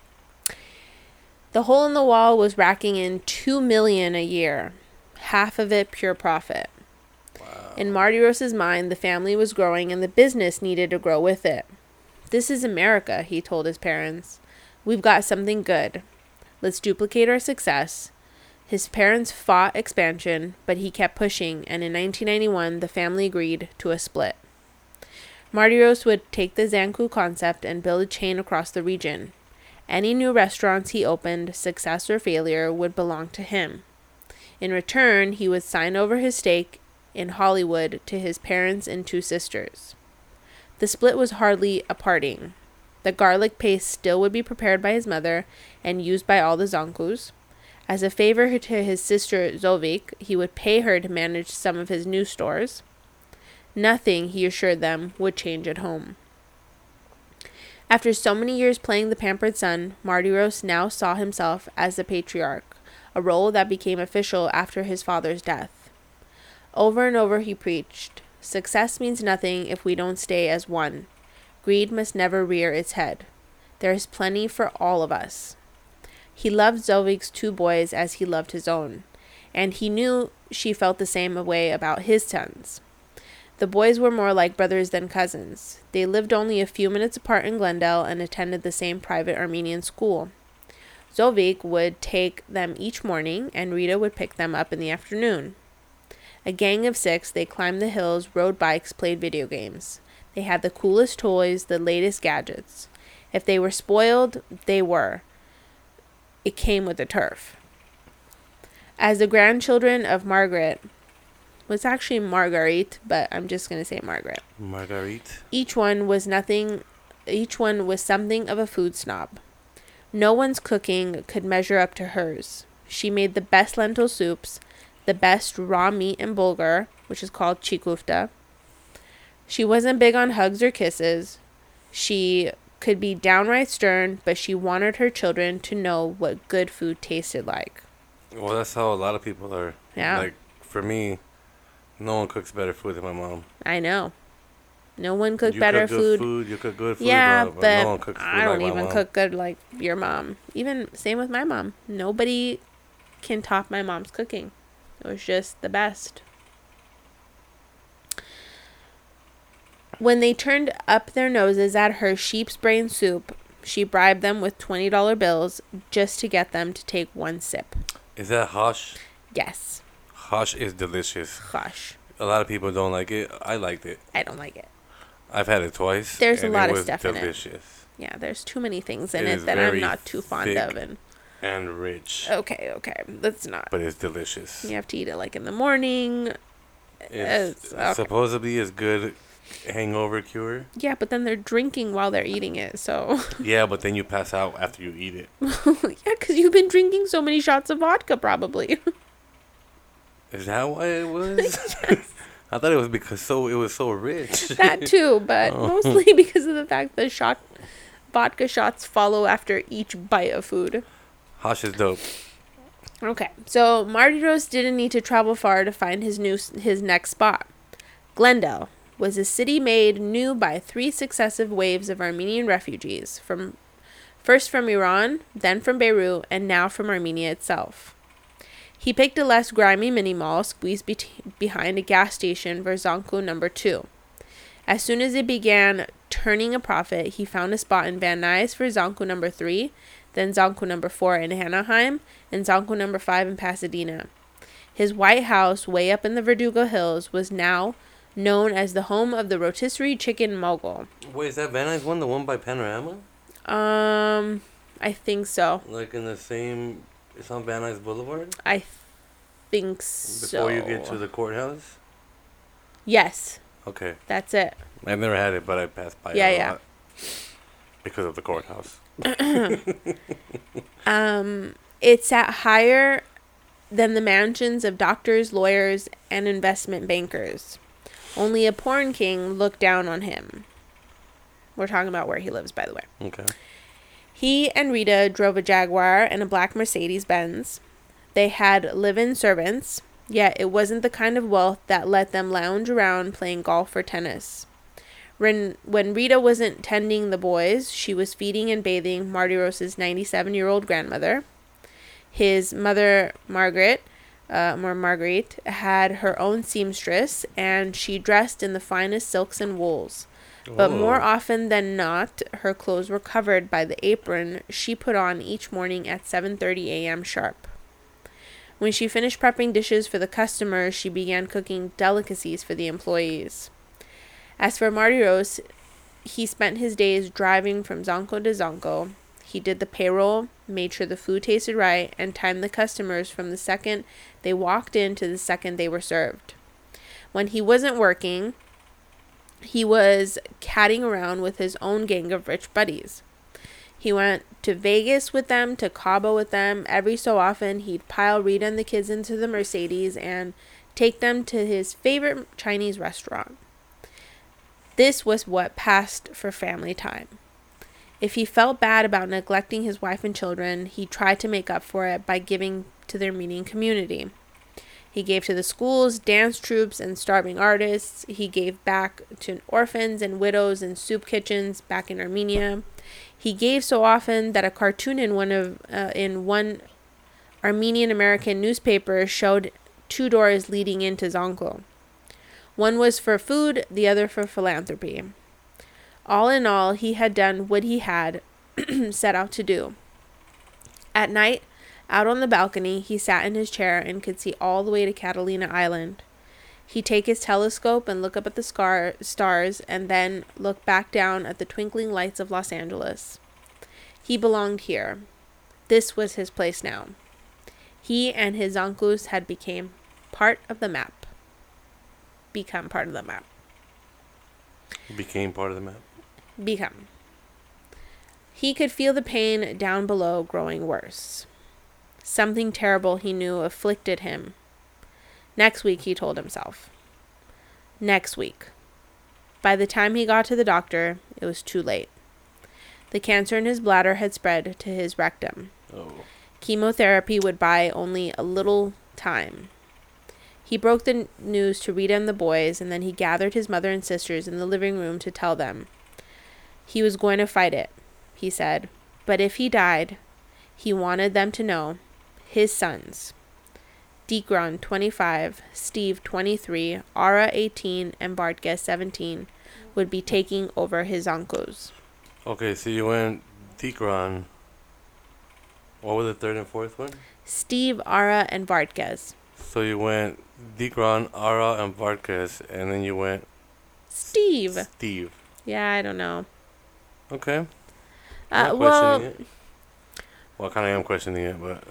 The hole in the wall was racking in two million a year, half of it pure profit. Wow. In Mardiros's mind, the family was growing and the business needed to grow with it. This is America, he told his parents. We've got something good. Let's duplicate our success. His parents fought expansion, but he kept pushing, and in 1991, the family agreed to a split. Mardiros would take the Zankou concept and build a chain across the region. Any new restaurants he opened, success or failure, would belong to him. In return, he would sign over his stake in Hollywood to his parents and two sisters. The split was hardly a parting. The garlic paste still would be prepared by his mother and used by all the Zankous. As a favor to his sister Zovik, he would pay her to manage some of his new stores. Nothing, he assured them, would change at home. After so many years playing the pampered son, Mardiros now saw himself as the patriarch, a role that became official after his father's death. Over and over he preached Success means nothing if we don't stay as one. Greed must never rear its head. There is plenty for all of us. He loved Zovik's two boys as he loved his own, and he knew she felt the same way about his sons. The boys were more like brothers than cousins. They lived only a few minutes apart in Glendale and attended the same private Armenian school. Zovik would take them each morning, and Rita would pick them up in the afternoon. A gang of six, they climbed the hills, rode bikes, played video games. They had the coolest toys, the latest gadgets. If they were spoiled, they were. It came with the turf. As the grandchildren of Margaret, was actually Marguerite, but I'm just going to say Margaret. Marguerite. Each one was nothing each one was something of a food snob. No one's cooking could measure up to hers. She made the best lentil soups, the best raw meat and bulgur, which is called chikufta. She wasn't big on hugs or kisses. She could be downright stern, but she wanted her children to know what good food tasted like. Well, that's how a lot of people are. Yeah. Like for me, no one cooks better food than my mom. I know. No one cooked you better cook good food. food. You cook good food. Yeah, but, but no food I don't like even cook good like your mom. Even same with my mom. Nobody can top my mom's cooking. It was just the best. When they turned up their noses at her sheep's brain soup, she bribed them with $20 bills just to get them to take one sip. Is that hash? Yes. Hush is delicious. Hush. A lot of people don't like it. I liked it. I don't like it. I've had it twice. There's a lot it of was stuff in it. delicious Yeah, there's too many things in It it, that I'm not too fond of, and and rich, okay, okay, that's not. but it's delicious. You have to eat it like in the morning. It's, It's- okay. supposedly is good hangover cure. Yeah, but then they're drinking while they're eating it, so Yeah, but then you pass out after you eat it. yeah, because you've been drinking so many shots of vodka, probably. Is that why it was? I thought it was because so it was so rich. that too, but Oh. mostly because of the fact that shot vodka shots follow after each bite of food. Hosh is dope. Okay, so Mardiros didn't need to travel far to find his new his next spot. Glendale was a city made new by three successive waves of Armenian refugees from first from Iran, then from Beirut, and now from Armenia itself. He picked a less grimy mini mall squeezed be- behind a gas station, Verzanku number 2. As soon as it began turning a profit, he found a spot in Van Nuys for Zankou number 3, then Zankou number 4 in Anaheim, and Zankou number 5 in Pasadena. His white house, way up in the Verdugo Hills, was now known as the home of the rotisserie chicken mogul. Wait, is that Van Nuys one, the one by Panorama? Um, I think so. Like in the same, it's on Van Nuys Boulevard I think so. before you get to the courthouse. Yes, Okay, that's it. I've never had it, but I passed by Yeah, it a yeah. lot because of the courthouse. Um, it's at higher than the mansions of doctors, lawyers, and investment bankers. Only a porn king looked down on him. We're talking about where he lives, by the way. Okay. He and Rita drove a Jaguar and a black Mercedes Benz. They had live in servants, yet it wasn't the kind of wealth that let them lounge around playing golf or tennis. When, when Rita wasn't tending the boys, she was feeding and bathing Mardiros's 97 year old grandmother. His mother, Margaret, uh, Marguerite, had her own seamstress, and she dressed in the finest silks and wools. But more Oh. often than not, her clothes were covered by the apron she put on each morning at 7:30 a.m. sharp. When she finished prepping dishes for the customers, she began cooking delicacies for the employees. As for Mardiros, he spent his days driving from Zankou to Zankou. He did the payroll, made sure the food tasted right, and timed the customers from the second they walked in to the second they were served. When he wasn't working, he was catting around with his own gang of rich buddies. He went to Vegas with them, to Cabo with them. Every so often, he'd pile Rita and the kids into the Mercedes and take them to his favorite Chinese restaurant. This was what passed for family time. If he felt bad about neglecting his wife and children, he tried to make up for it by giving to their Armenian community. He gave to the schools, dance troupes, and starving artists. He gave back to orphans and widows and soup kitchens back in Armenia. He gave so often that a cartoon in one of uh, in one Armenian American newspaper showed two doors leading into Zankou. One was for food, the other for philanthropy. All in all, he had done what he had set out to do. At night, out on the balcony, he sat in his chair and could see all the way to Catalina Island. He'd take his telescope and look up at the scar- stars and then look back down at the twinkling lights of Los Angeles. He belonged here. This was his place now. He and his uncles had become part of the map. Become part of the map. Became part of the map. Become. He could feel the pain down below growing worse. Something terrible he knew afflicted him. Next week, he told himself. Next week. By the time he got to the doctor, it was too late. The cancer in his bladder had spread to his rectum. Oh. Chemotherapy would buy only a little time. He broke the news to Rita and the boys, and then he gathered his mother and sisters in the living room to tell them. He was going to fight it, he said, but if he died, he wanted them to know his sons, Dekron 25, Steve 23, Ara 18, and Bartka 17, would be taking over his uncles. Okay, so you went Dekron. What was the third and fourth one? Steve, Ara, and Bartkas. So you went Dekron, Ara, and Varkas, and then you went Steve. Steve. Yeah, I don't know. Okay. Uh, well, questioning it. Well, I kind of am questioning it, but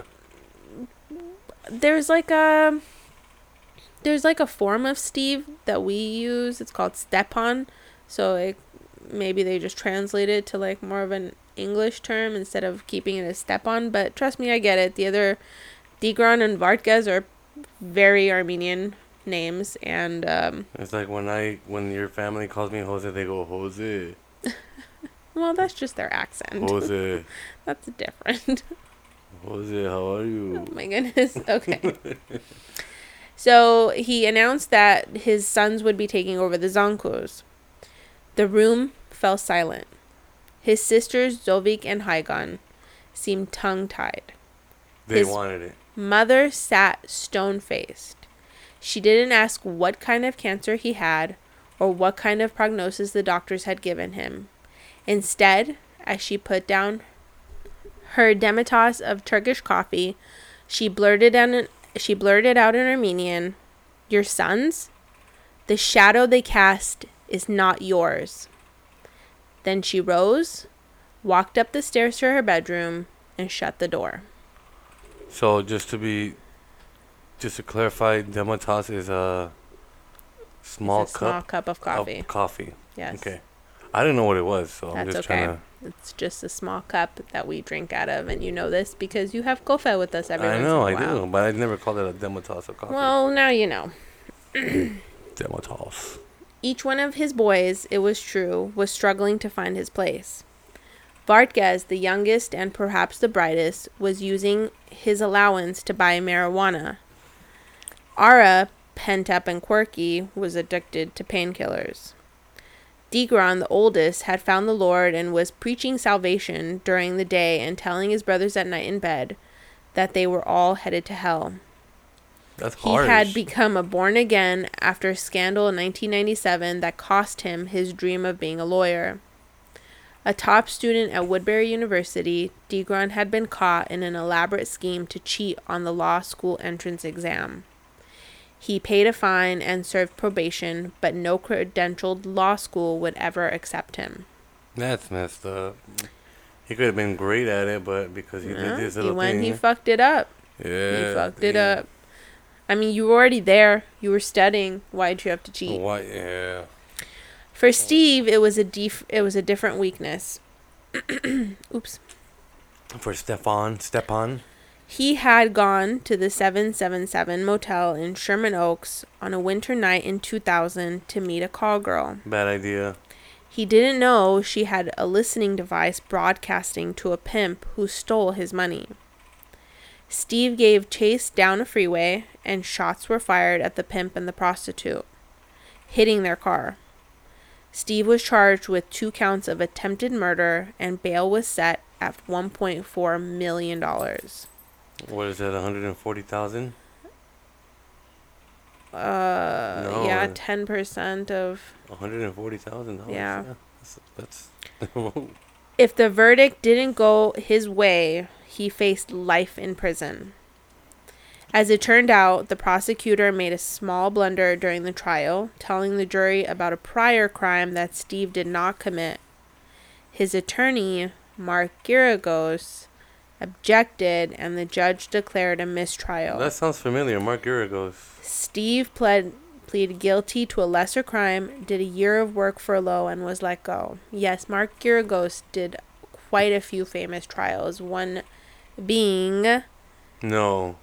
there's like a there's like a form of Steve that we use. It's called Stepan. So it, maybe they just translated it to like more of an English term instead of keeping it as Stepan. But trust me, I get it. The other Tigran and Vartkes are very Armenian names, and um, it's like when I when your family calls me Jose, they go Jose, well, that's just their accent. Jose, That's different. Jose. How are you? Oh my goodness. Okay. so he announced that his sons would be taking over the Zankous. The room fell silent. His sisters, Zovik and Haigon, seemed tongue tied. They His- wanted it. Mother sat stone faced. She didn't ask what kind of cancer he had or what kind of prognosis the doctors had given him. Instead, as she put down her demitasse of Turkish coffee, she blurted out, she blurted out in Armenian, "Your sons? The shadow they cast is not yours." Then she rose, walked up the stairs to her bedroom, and shut the door. So just to be, just to clarify, demitasse is a small a small cup cup of coffee. of coffee. Yes. Okay. I didn't know what it was, so I'm That's just okay. trying It's just a small cup that we drink out of, and you know this because you have kofa with us every I once know, in a I while. do, but I never called it a Dematas of coffee. Well, now you know. Dematas. Each one of his boys, it was true, was struggling to find his place. Vartkes, the youngest and perhaps the brightest, was using his allowance to buy marijuana. Ara, pent up and quirky, was addicted to painkillers. Digron, the oldest, had found the Lord and was preaching salvation during the day and telling his brothers at night in bed that they were all headed to hell. That's He harsh. had become a born again after a scandal in 1997 that cost him his dream of being a lawyer. A top student at Woodbury University, Degron had been caught in an elaborate scheme to cheat on the law school entrance exam. He paid a fine and served probation, but no credentialed law school would ever accept him. That's messed up. He could have been great at it, but because he did this he little went, thing. he fucked it up. yeah. he fucked it up. I mean, you were already there. You were studying. Why'd you have to cheat? What? Yeah. For Steve, it was a def- it was a different weakness. Oops. For Stefan, Stepan. He had gone to the 777 motel in Sherman Oaks on a winter night in 2000 to meet a call girl. Bad idea. He didn't know she had a listening device broadcasting to a pimp who stole his money. Steve gave chase down a freeway, and shots were fired at the pimp and the prostitute, hitting their car. Steve was charged with two counts of attempted murder, and bail was set at $1.4 million. What is that? One hundred and forty thousand. Uh, No. yeah, 10% of. One hundred and forty thousand dollars. Yeah. That's. that's If the verdict didn't go his way, he faced life in prison. As it turned out, the prosecutor made a small blunder during the trial, telling the jury about a prior crime that Steve did not commit. His attorney, Mark Geragos, objected, and the judge declared a mistrial. that sounds familiar. Mark Geragos. Steve pled pleaded guilty to a lesser crime, did a year of work for furlough, and was let go. Yes, Mark Geragos did quite a few famous trials, one being No.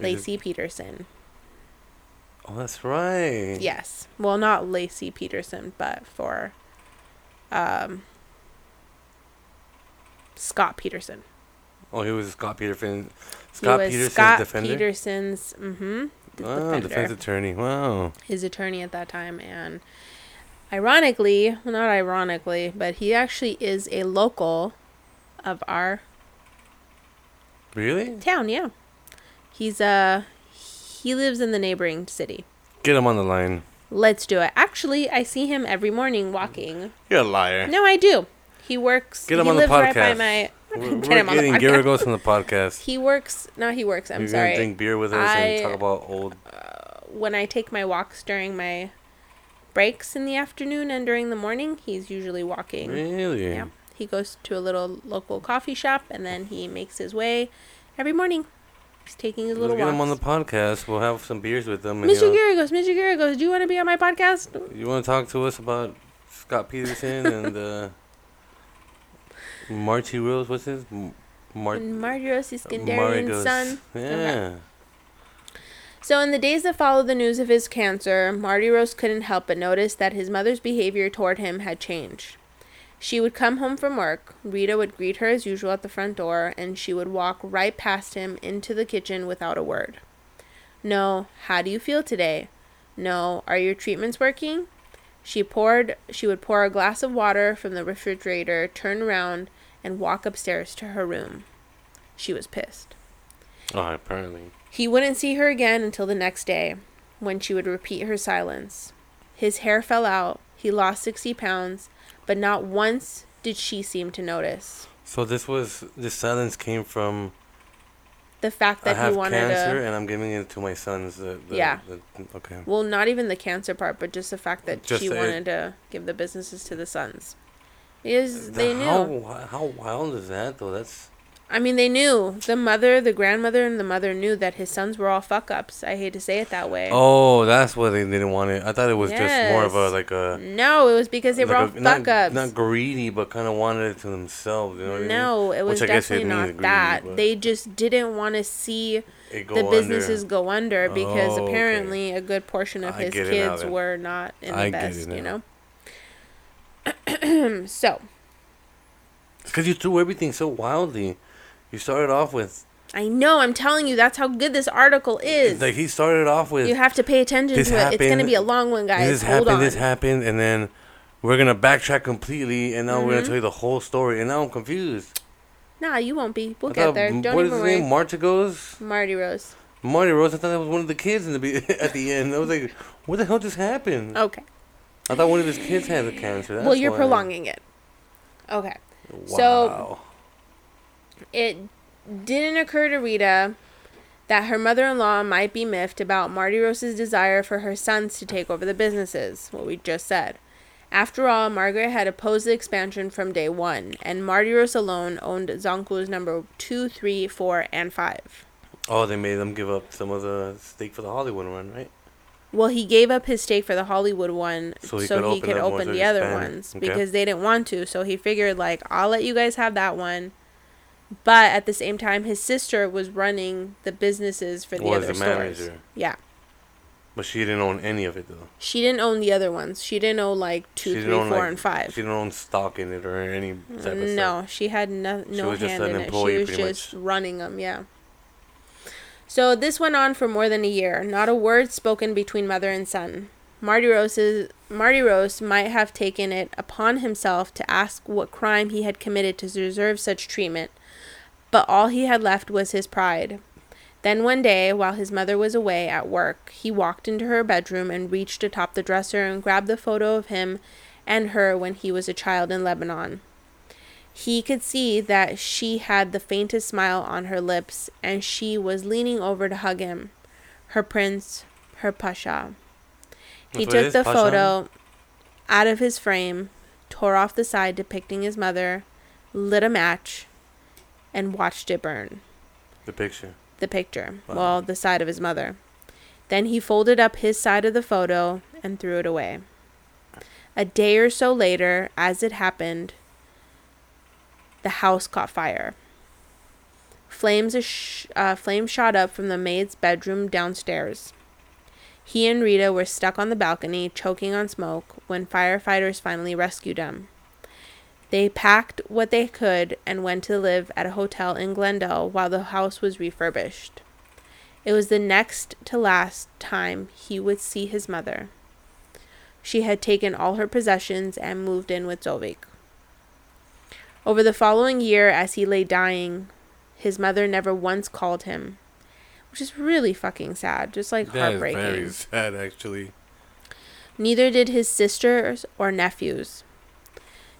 Laci Peterson. Oh, that's right. Yes. Well, not Laci Peterson, but for um, Scott Peterson. Oh, he was Scott Peterson. He Scott was Peterson's Scott defender. Peterson's mm-hmm, Oh, defender. defense attorney. Wow. his attorney at that time and ironically well, not ironically but he actually is a local of our Really? town yeah he's uh he lives in the neighboring city Get him on the line. let's do it actually i see him every morning walking You're a liar. no i do he works Get him he on the lives right by podcast. my We're, Get we're him on the getting podcast. On the podcast. he works no he works i'm You're sorry gonna drink beer with us I- and talk about old when I take my walks during my breaks in the afternoon and during the morning, he's usually walking. Really? Yeah. He goes to a little local coffee shop and then he makes his way every morning. He's taking his We'll little get him on the podcast. We'll have some beers with him. Mr. Geragos, Mr. Geragos, do you want to be on my podcast? you want to talk to us about Scott Peterson and uh, Mardiros? What's his? Mar- Mardiros Iskenderian's Marigos. son. Yeah. So, in the days that followed the news of his cancer, Mardiros couldn't help but notice that his mother's behavior toward him had changed. She would come home from work, Rita would greet her as usual at the front door, and she would walk right past him into the kitchen without a word. No, how do you feel today? No, are your treatments working? She poured she would pour a glass of water from the refrigerator, turn around, and walk upstairs to her room. She was pissed. Oh, apparently. He wouldn't see her again until the next day, when she would repeat her silence. His hair fell out, he lost 60 pounds, but not once did she seem to notice. So this was this silence came from The fact that he wanted to. I have wanted cancer to. and I'm giving it to my sons. The, the, Yeah. the- okay. Well, not even the cancer part, but just the fact that Just she wanted to give the businesses to the sons. The- they knew. How how wild is that though? That's I mean, they knew. The mother, the grandmother, and the mother knew that his sons were all fuck ups. I hate to say it that way. oh, that's why they didn't want it. I thought it was just more of a like a No, it was because they were all like a- not, fuck ups. not greedy, but kind of wanted it to themselves. You know No, it was Which I definitely not greedy, that. but- They just didn't want to see I mean? The under. businesses go under because Oh, okay. apparently a good portion of I his get it now kids were not in the I best, you know. so because you threw everything so wildly. You started off with I know I'm telling you that's how good this article is. like he started off with you have to pay attention to it. It's gonna be a long one, guys. this Hold happened, on. this happened, and then we're gonna backtrack completely, and now we're gonna Mhm. tell you the whole story, and now I'm confused. nah, you won't be. We'll I get thought- there. Don't what is his worry. name? Martigos? Mardiros. Marty Rose. I thought that was one of the kids in the be- at the end. I was like, what the hell just happened? Okay. I thought one of his kids had the cancer. That's well, you're why. prolonging it. Okay. Wow. So- It didn't occur to Rita that her mother in law might be miffed about Mardiros's desire for her sons to take over the businesses, what we just said. After all, Margaret had opposed the expansion from day one, and Mardiros alone owned Zankou's number two, three, four, and 5. oh, they made them give up some of the stake for the Hollywood one, right? Well, he gave up his stake for the Hollywood one So so he he could could open open, up ones the other it. ones Okay. because they didn't want to. So he figured, like, I'll let you guys have that one. But at the same time, his sister was running the businesses for the Was other the stores. manager. Yeah. But she didn't own any of it though. She didn't own the other ones. She didn't own like two, three, didn't four, like- and five. She didn't own stock in it or any type of stuff. No, she had no, She no was just hand an in it. employee, She was just running them, yeah. So this went on for more than a year. Not a word spoken between mother and son. Mardiros's Marty Rose might have taken it upon himself to ask what crime he had committed to deserve such treatment, but all he had left was his pride. Then one day, while his mother was away at work, he walked into her bedroom and reached atop the dresser and grabbed the photo of him and her when he was a child in Lebanon. He could see that she had the faintest smile on her lips and she was leaning over to hug him. Her prince, her pasha. He took the pasha? photo out of his frame, tore off the side depicting his mother, lit a match, and watched it burn The picture. the picture. Wow. Well, the side of his mother. Then he folded up his side of the photo and threw it away. A day or so later, as it happened, the house caught fire. Flames, uh, flames shot up from the maid's bedroom downstairs. He and Rita were stuck on the balcony, choking on smoke, when firefighters finally rescued them. They packed what they could and went to live at a hotel in Glendale while the house was refurbished. It was the next to last time he would see his mother. She had taken all her possessions and moved in with Zovik. Over the following year, as he lay dying, his mother never once called him, which is really fucking sad, just like That is heartbreaking. very sad, actually. Neither did his sisters or nephews.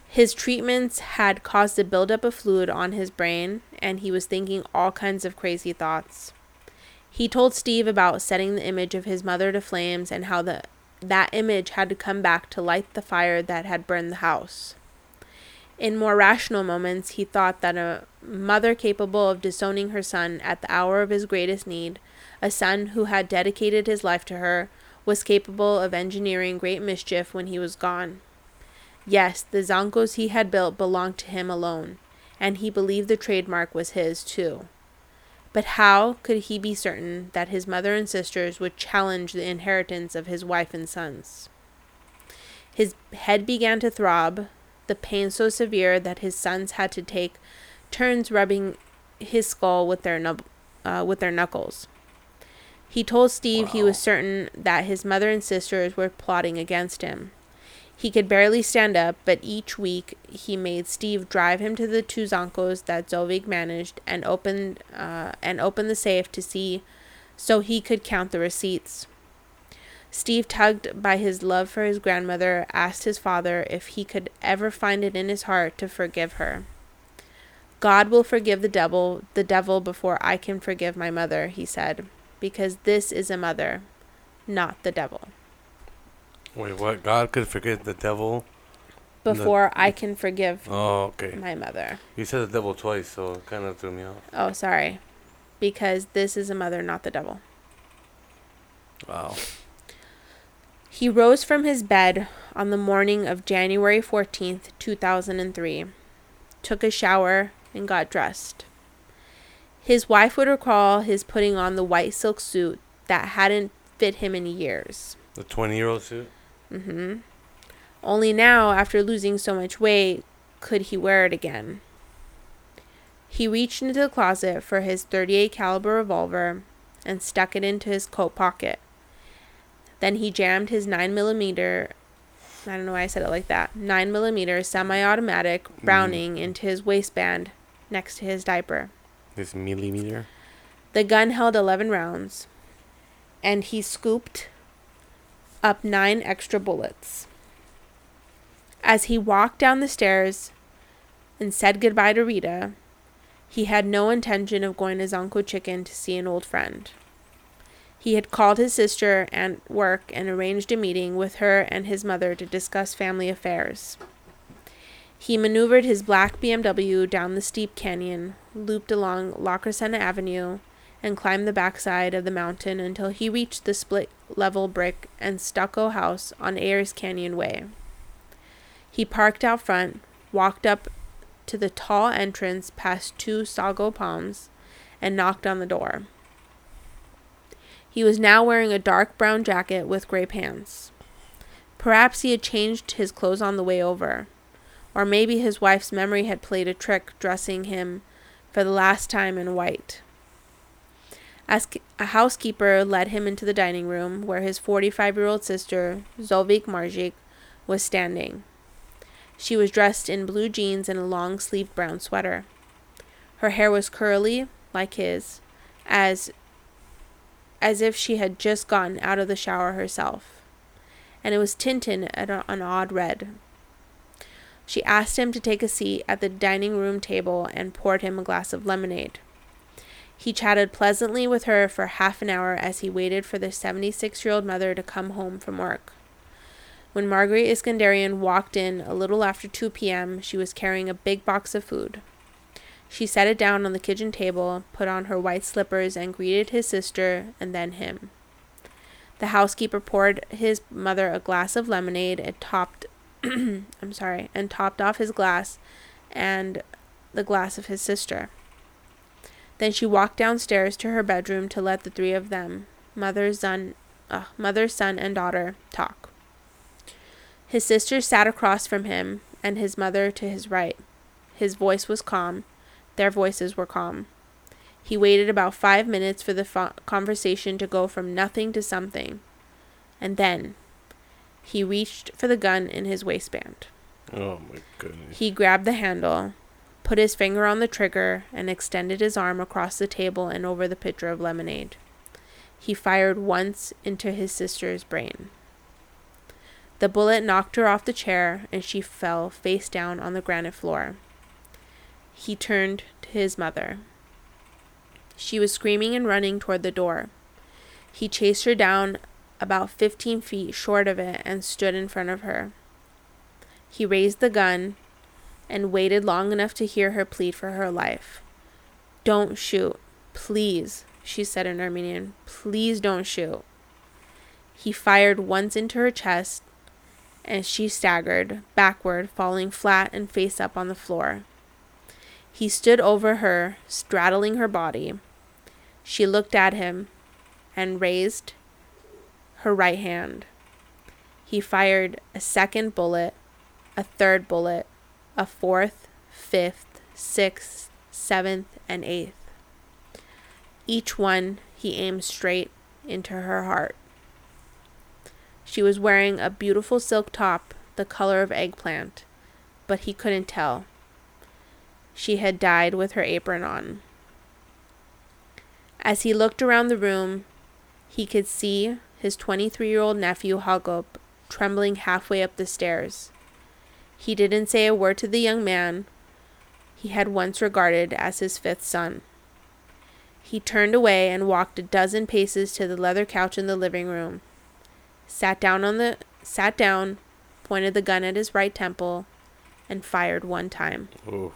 His treatments had caused a buildup of fluid on his brain, and he was thinking all kinds of crazy thoughts. He told Steve about setting the image of his mother to flames and how the that image had to come back to light the fire that had burned the house. In more rational moments, he thought that a mother capable of disowning her son at the hour of his greatest need, a son who had dedicated his life to her, was capable of engineering great mischief when he was gone. Yes, the Zankous he had built belonged to him alone, and he believed the trademark was his too. But how could he be certain that his mother and sisters would challenge the inheritance of his wife and sons? His head began to throb, the pain so severe that his sons had to take turns rubbing his skull with their nub- uh, with their knuckles. He told Steve wow. he was certain that his mother and sisters were plotting against him. He could barely stand up, but each week he made Steve drive him to the two Zankous that Zovig managed and opened uh, and opened the safe to see so he could count the receipts. Steve, tugged by his love for his grandmother, asked his father if he could ever find it in his heart to forgive her. God will forgive the devil, the devil before I can forgive my mother, he said, because this is a mother, not the devil. Wait, what? God could forgive the devil before the... I can forgive oh, okay. my mother. You said the devil twice, so it kind of threw me off. Oh, sorry. Because this is a mother, not the devil. Wow. He rose from his bed on the morning of January 14th, 2003, took a shower, and got dressed. His wife would recall his putting on the white silk suit that hadn't fit him in years. The 20 year old suit? Mm hmm. Only now, after losing so much weight, could he wear it again. He reached into the closet for his 38 caliber revolver and stuck it into his coat pocket. Then he jammed his 9mm, I don't know why I said it like that, 9mm semi automatic mm. Browning mm. into his waistband next to his diaper. This millimeter? The gun held 11 rounds, and he scooped up nine extra bullets. As he walked down the stairs and said goodbye to Rita, he had no intention of going to Zankou Chicken to see an old friend. He had called his sister at work and arranged a meeting with her and his mother to discuss family affairs. He maneuvered his black BMW down the steep canyon, looped along La Crescenta Avenue, and climbed the backside of the mountain until he reached the split level brick and stucco house on Ayers Canyon Way. He parked out front, walked up to the tall entrance past two sago palms, and knocked on the door. He was now wearing a dark brown jacket with gray pants. Perhaps he had changed his clothes on the way over. Or maybe his wife's memory had played a trick dressing him for the last time in white. As a housekeeper led him into the dining room where his 45 year old sister, Zolvik Marzik, was standing. She was dressed in blue jeans and a long sleeved brown sweater. Her hair was curly, like his, as as if she had just gotten out of the shower herself, and it was tinted at an odd red. She asked him to take a seat at the dining room table and poured him a glass of lemonade. He chatted pleasantly with her for half an hour as he waited for the 76 year old mother to come home from work. When Marguerite Iskenderian walked in a little after 2 p.m., she was carrying a big box of food. She set it down on the kitchen table, put on her white slippers, and greeted his sister and then him. The housekeeper poured his mother a glass of lemonade and topped I'm sorry, and topped off his glass and the glass of his sister. Then she walked downstairs to her bedroom to let the three of them, mother, son, uh, mother, son, and daughter, talk. His sister sat across from him, and his mother to his right. His voice was calm, their voices were calm. He waited about five minutes for the fo- conversation to go from nothing to something. And then he reached for the gun in his waistband. Oh my goodness. He grabbed the handle, put his finger on the trigger, and extended his arm across the table and over the pitcher of lemonade. He fired once into his sister's brain. The bullet knocked her off the chair and she fell face down on the granite floor he turned to his mother. She was screaming and running toward the door. He chased her down about 15 feet short of it and stood in front of her. He raised the gun and waited long enough to hear her plead for her life. Don't shoot. Please, she said in Armenian. Please don't shoot. He fired once into her chest, and she staggered backward, falling flat and face up on the floor. He stood over her, straddling her body. She looked at him and raised her right hand. He fired a second bullet, a third bullet, a fourth, fifth, sixth, seventh, and eighth. Each one he aimed straight into her heart. She was wearing a beautiful silk top the color of eggplant, but he couldn't tell. She had died with her apron on. As he looked around the room, he could see his 23 year old nephew Hagop trembling halfway up the stairs. He didn't say a word to the young man he had once regarded as his fifth son. He turned away and walked a dozen paces to the leather couch in the living room, sat down on the sat down, pointed the gun at his right temple, and fired one time. Oof.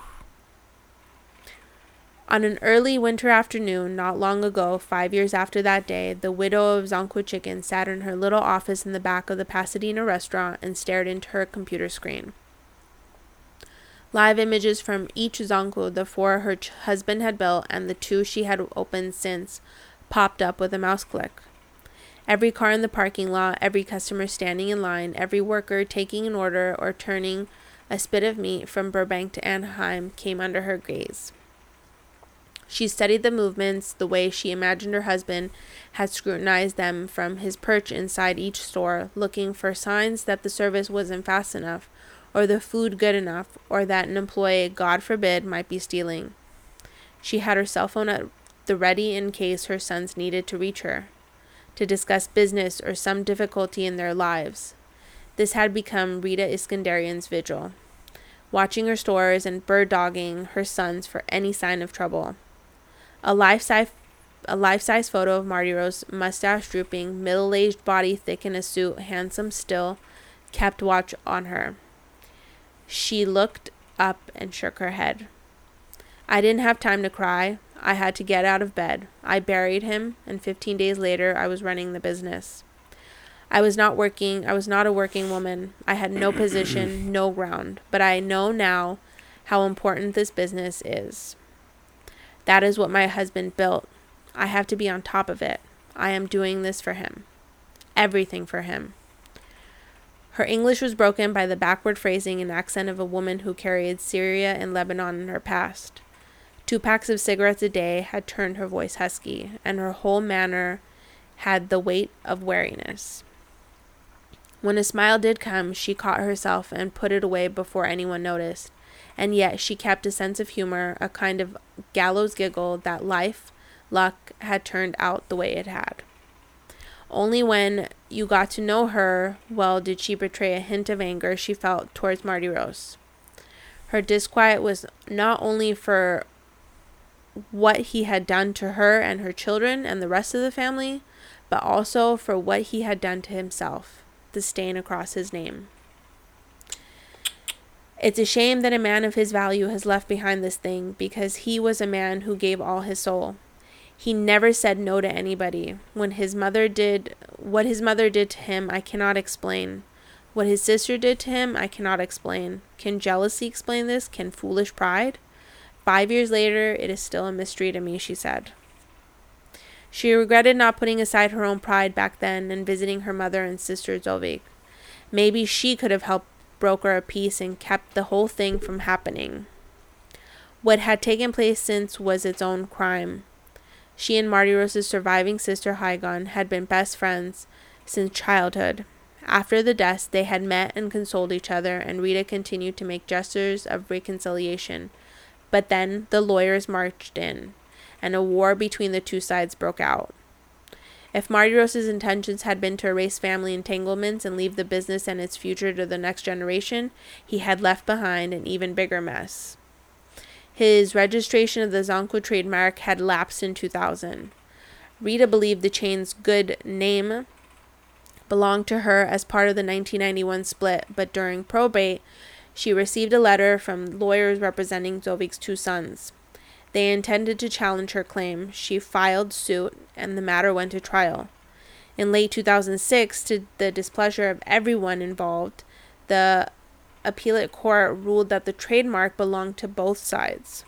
On an early winter afternoon, not long ago, five years after that day, the widow of Zankou Chicken sat in her little office in the back of the Pasadena restaurant and stared into her computer screen. Live images from each Zankou the four her ch- husband had built and the two she had opened since popped up with a mouse click. Every car in the parking lot, every customer standing in line, every worker taking an order or turning a spit of meat from Burbank to Anaheim came under her gaze. She studied the movements the way she imagined her husband had scrutinized them from his perch inside each store, looking for signs that the service wasn't fast enough, or the food good enough, or that an employee, God forbid, might be stealing. She had her cell phone at the ready in case her sons needed to reach her, to discuss business or some difficulty in their lives. This had become Rita Iskenderian's vigil, watching her stores and bird dogging her sons for any sign of trouble. A life-size a life-size photo of Mardiros, mustache drooping, middle-aged body thick in a suit, handsome still, kept watch on her. She looked up and shook her head. I didn't have time to cry. I had to get out of bed. I buried him, and 15 days later I was running the business. I was not working. I was not a working woman. I had no position, no ground. But I know now how important this business is. That is what my husband built. I have to be on top of it. I am doing this for him. Everything for him. Her English was broken by the backward phrasing and accent of a woman who carried Syria and Lebanon in her past. Two packs of cigarettes a day had turned her voice husky, and her whole manner had the weight of wariness. When a smile did come, she caught herself and put it away before anyone noticed and yet she kept a sense of humor, a kind of gallows giggle that life, luck, had turned out the way it had. Only when you got to know her well did she betray a hint of anger she felt towards Mardiros. Her disquiet was not only for what he had done to her and her children and the rest of the family, but also for what he had done to himself, the stain across his name. It's a shame that a man of his value has left behind this thing because he was a man who gave all his soul. He never said no to anybody. When his mother did what his mother did to him, I cannot explain. What his sister did to him, I cannot explain. Can jealousy explain this? Can foolish pride? Five years later, it is still a mystery to me, she said. She regretted not putting aside her own pride back then and visiting her mother and sister Zovik. Maybe she could have helped broker a peace and kept the whole thing from happening. What had taken place since was its own crime. She and Mardiros's surviving sister Hygon had been best friends since childhood. After the deaths, they had met and consoled each other, and Rita continued to make gestures of reconciliation. But then the lawyers marched in, and a war between the two sides broke out. If Mardiros's intentions had been to erase family entanglements and leave the business and its future to the next generation, he had left behind an even bigger mess. His registration of the Zankou trademark had lapsed in 2000. Rita believed the chain's good name belonged to her as part of the 1991 split, but during probate, she received a letter from lawyers representing Zovik's two sons. They intended to challenge her claim. She filed suit, and the matter went to trial. In late 2006, to the displeasure of everyone involved, the appellate court ruled that the trademark belonged to both sides.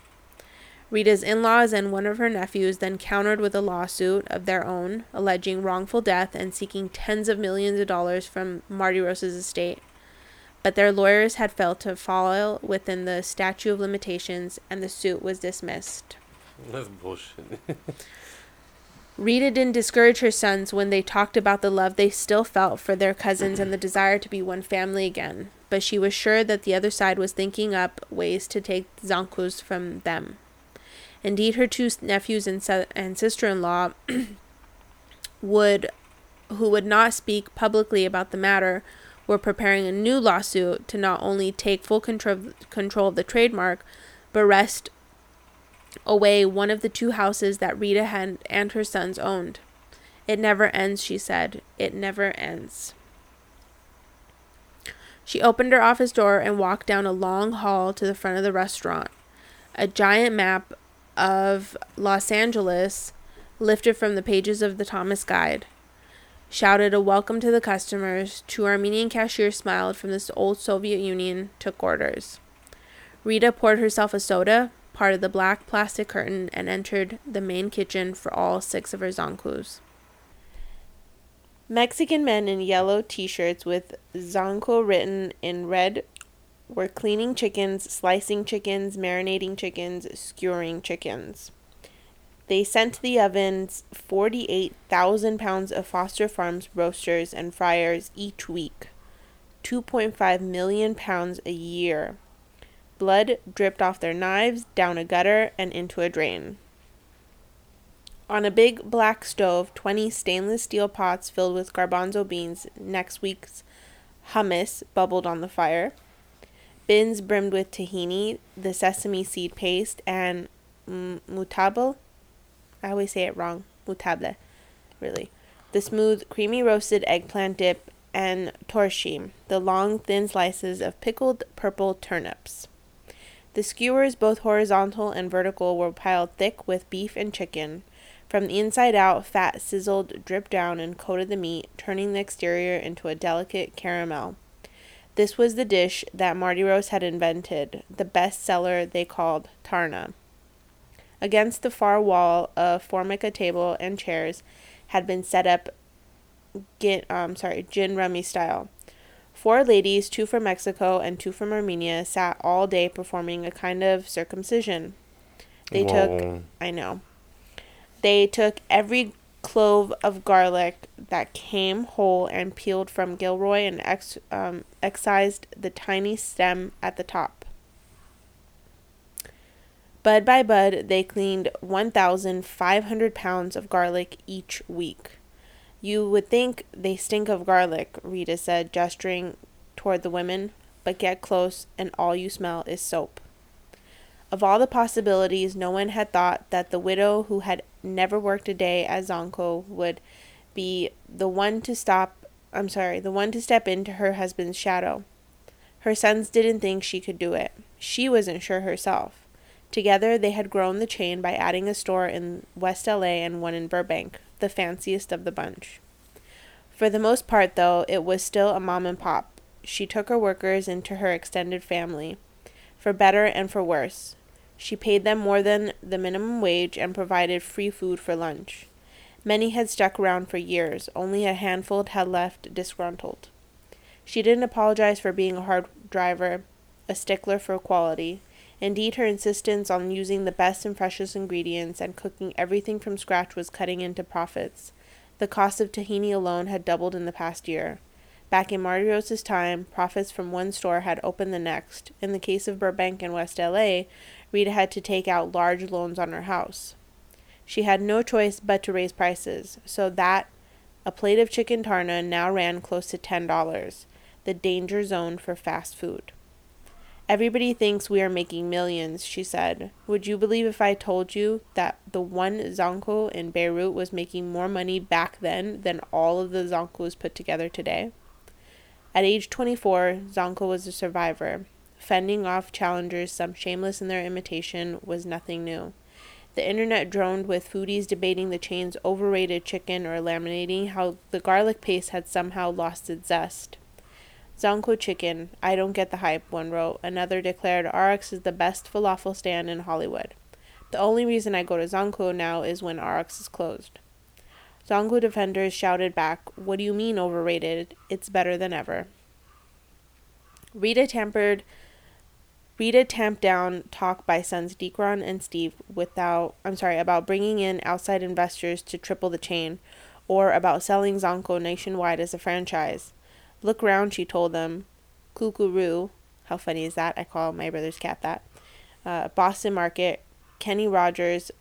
Rita's in laws and one of her nephews then countered with a lawsuit of their own, alleging wrongful death and seeking tens of millions of dollars from Mardiros's estate. But their lawyers had failed to file within the statute of limitations, and the suit was dismissed. That's bullshit. Rita didn't discourage her sons when they talked about the love they still felt for their cousins and the desire to be one family again, but she was sure that the other side was thinking up ways to take Zankous from them. Indeed, her two nephews and, se- and sister-in-law would who would not speak publicly about the matter were preparing a new lawsuit to not only take full control control of the trademark but wrest away one of the two houses that Rita had and her sons owned. It never ends, she said. It never ends. She opened her office door and walked down a long hall to the front of the restaurant. A giant map of Los Angeles, lifted from the pages of the Thomas Guide, shouted a welcome to the customers. Two Armenian cashiers smiled from the old Soviet Union, took orders. Rita poured herself a soda, parted the black plastic curtain, and entered the main kitchen for all six of her Zankous. Mexican men in yellow t shirts with Zankou written in red were cleaning chickens, slicing chickens, marinating chickens, skewering chickens. They sent to the ovens 48,000 pounds of Foster Farms roasters and fryers each week, 2.5 million pounds a year. Blood dripped off their knives, down a gutter, and into a drain. On a big black stove, 20 stainless steel pots filled with garbanzo beans, next week's hummus, bubbled on the fire bins brimmed with tahini, the sesame seed paste, and mutable. I always say it wrong. Mutable, really. The smooth, creamy roasted eggplant dip, and torshi, the long, thin slices of pickled purple turnips. The skewers, both horizontal and vertical, were piled thick with beef and chicken. From the inside out, fat sizzled, dripped down, and coated the meat, turning the exterior into a delicate caramel. This was the dish that Mardiros had invented, the best seller they called Tarna. Against the far wall, a formica table and chairs had been set up, gin, um, sorry, gin rummy style. Four ladies, two from Mexico and two from Armenia, sat all day performing a kind of circumcision. They Whoa. took, I know, they took every clove of garlic that came whole and peeled from Gilroy and ex, um, excised the tiny stem at the top. Bud by bud, they cleaned 1,500 pounds of garlic each week. You would think they stink of garlic, Rita said, gesturing toward the women, but get close and all you smell is soap. Of all the possibilities, no one had thought that the widow who had never worked a day as Zankou would be the one to stop I'm sorry, the one to step into her husband's shadow. Her sons didn't think she could do it. She wasn't sure herself. Together they had grown the chain by adding a store in West LA and one in Burbank, the fanciest of the bunch. For the most part, though, it was still a mom and pop. She took her workers into her extended family, for better and for worse. She paid them more than the minimum wage and provided free food for lunch. Many had stuck around for years, only a handful had left disgruntled. She didn't apologize for being a hard driver, a stickler for quality. Indeed, her insistence on using the best and freshest ingredients and cooking everything from scratch was cutting into profits. The cost of tahini alone had doubled in the past year. Back in Marty time, profits from one store had opened the next. In the case of Burbank and West LA, Rita had to take out large loans on her house. She had no choice but to raise prices, so that a plate of chicken tarna now ran close to $10, the danger zone for fast food. Everybody thinks we are making millions, she said. Would you believe if I told you that the one Zankou in Beirut was making more money back then than all of the Zankous put together today? At age 24, Zankou was a survivor. Fending off challengers, some shameless in their imitation, was nothing new. The internet droned with foodies debating the chain's overrated chicken or laminating how the garlic paste had somehow lost its zest. Zankou chicken, I don't get the hype, one wrote. Another declared Arax is the best falafel stand in Hollywood. The only reason I go to Zankou now is when Arax is closed. Zankou defenders shouted back, What do you mean overrated? It's better than ever. Rita tampered Rita tamped down talk by sons Dikron and Steve without I'm sorry, about bringing in outside investors to triple the chain or about selling Zankou nationwide as a franchise. Look round, she told them. Koo Koo Roo. How funny is that? I call my brother's cat that. Uh, Boston Market. Kenny Rogers.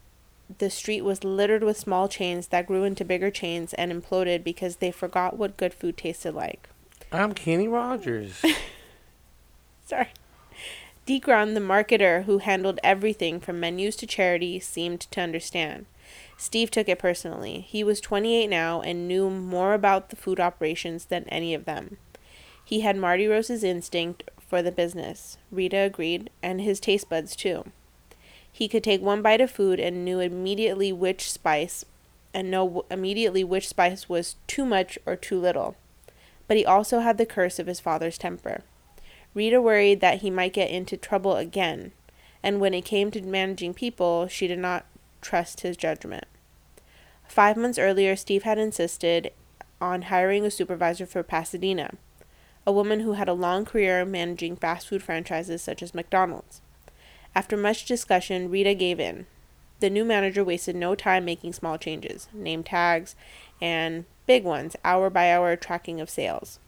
The street was littered with small chains that grew into bigger chains and imploded because they forgot what good food tasted like. I'm Kenny Rogers. Sorry. Dikron, the marketer who handled everything from menus to charity, seemed to understand. Steve took it personally. He was 28 now and knew more about the food operations than any of them. He had Mardiros's instinct for the business, Rita agreed, and his taste buds too. He could take one bite of food and knew immediately which spice and know immediately which spice was too much or too little. But he also had the curse of his father's temper. Rita worried that he might get into trouble again, and when it came to managing people, she did not trust his judgment. Five months earlier, Steve had insisted on hiring a supervisor for Pasadena, a woman who had a long career managing fast food franchises such as McDonald's. After much discussion, Rita gave in. The new manager wasted no time making small changes, name tags, and big ones, hour by hour tracking of sales.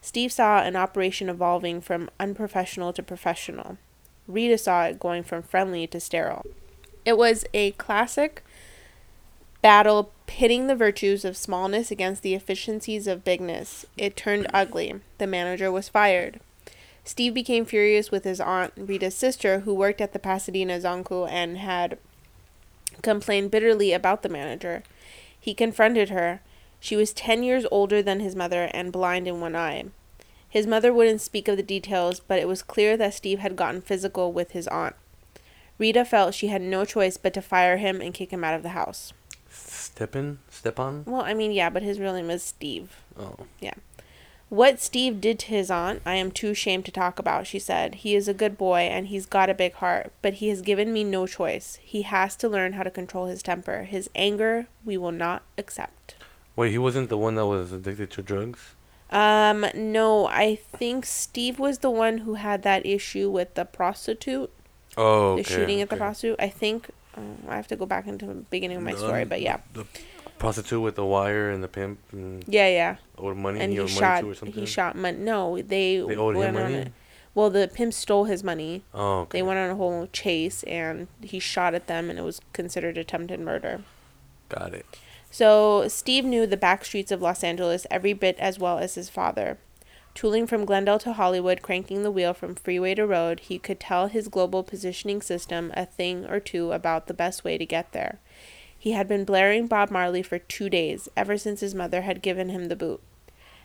Steve saw an operation evolving from unprofessional to professional. Rita saw it going from friendly to sterile. It was a classic battle pitting the virtues of smallness against the efficiencies of bigness. It turned ugly. The manager was fired. Steve became furious with his aunt, Rita's sister, who worked at the Pasadena Zankou and had complained bitterly about the manager. He confronted her. She was 10 years older than his mother and blind in one eye. His mother wouldn't speak of the details, but it was clear that Steve had gotten physical with his aunt. Rita felt she had no choice but to fire him and kick him out of the house. Stepan? Stepan? Well, I mean, yeah, but his real name is Steve. Oh. Yeah. What Steve did to his aunt, I am too ashamed to talk about, she said. He is a good boy and he's got a big heart, but he has given me no choice. He has to learn how to control his temper. His anger, we will not accept. Wait, he wasn't the one that was addicted to drugs? Um, no, I think Steve was the one who had that issue with the prostitute. Oh, okay, the shooting at the okay. prostitute. I think um, I have to go back into the beginning of my The- story, but yeah, The prostitute with the wire and the pimp and yeah, yeah. owed money. And he he owed shot. money to or something. He shot. Mon- no, they, They owed him money. well, the pimp stole his money. Oh, okay. They went on a whole chase, and he shot at them, and it was considered attempted murder. Got it. So Steve knew the back streets of Los Angeles every bit as well as his father. Tooling from Glendale to Hollywood, cranking the wheel from freeway to road, he could tell his global positioning system a thing or two about the best way to get there. He had been blaring Bob Marley for two days, ever since his mother had given him the boot.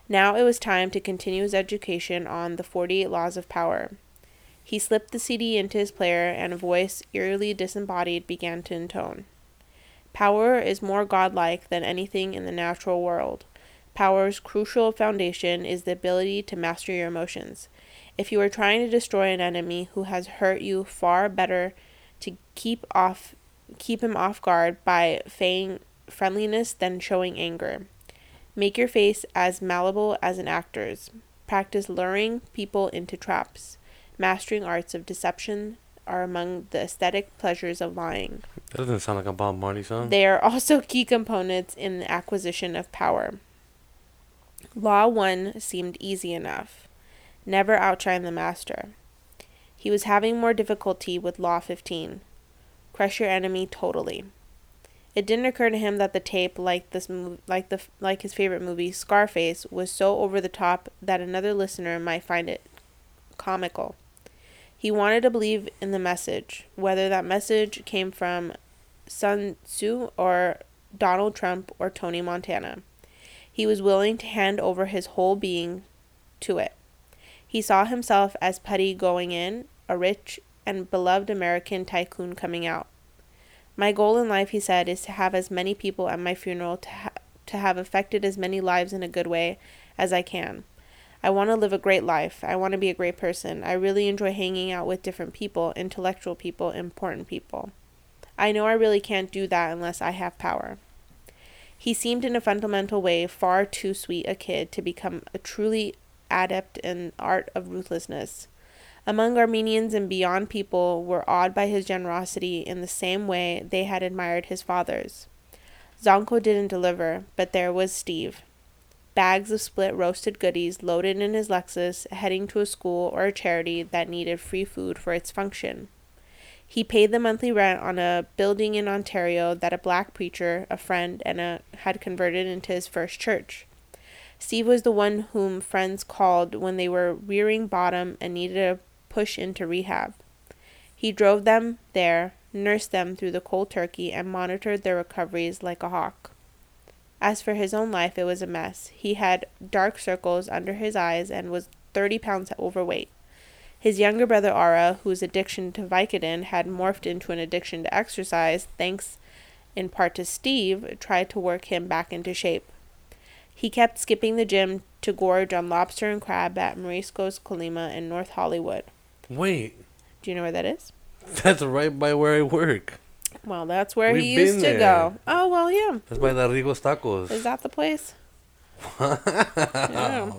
Now it was time to continue his education on the 48 Laws of Power. He slipped the CD into his player, and a voice, eerily disembodied, began to intone. Power is more godlike than anything in the natural world. Power's crucial foundation is the ability to master your emotions. If you are trying to destroy an enemy who has hurt you, far better to keep off keep him off guard by feigning friendliness than showing anger. Make your face as malleable as an actor's. Practice luring people into traps. Mastering arts of deception are among the aesthetic pleasures of lying. That doesn't sound like a Bob Marley song. They are also key components in the acquisition of power. Law 1 seemed easy enough. Never outshine the master. He was having more difficulty with Law 15. Crush your enemy totally. It didn't occur to him that the tape, like this, like the, like his favorite movie Scarface, was so over the top that another listener might find it comical. He wanted to believe in the message, whether that message came from Sun Tzu or Donald Trump or Tony Montana. He was willing to hand over his whole being to it. He saw himself as Putty going in, a rich and beloved American tycoon coming out. My goal in life, he said, is to have as many people at my funeral to, ha- to have affected as many lives in a good way as I can. I want to live a great life. I want to be a great person. I really enjoy hanging out with different people, intellectual people, important people. I know I really can't do that unless I have power. He seemed in a fundamental way far too sweet a kid to become a truly adept in art of ruthlessness. Among Armenians and beyond people were awed by his generosity in the same way they had admired his father's. Zankou didn't deliver, but there was Steve. Bags of split roasted goodies loaded in his Lexus, heading to a school or a charity that needed free food for its function. He paid the monthly rent on a building in Ontario that a black preacher, a friend, and a, had converted into his first church. Steve was the one whom friends called when they were rearing bottom and needed a push into rehab. He drove them there, nursed them through the cold turkey, and monitored their recoveries like a hawk. As for his own life, it was a mess. He had dark circles under his eyes and was 30 pounds overweight. His younger brother Ara, whose addiction to Vicodin had morphed into an addiction to exercise, thanks in part to Steve, tried to work him back into shape. He kept skipping the gym to gorge on lobster and crab at Mariscos Colima in North Hollywood. Wait, Do you know where that is? that's right by where I work. Well, that's where he We've used to there. go. Oh, well, yeah. That's by the Ricos Tacos. Is that the place? Yeah.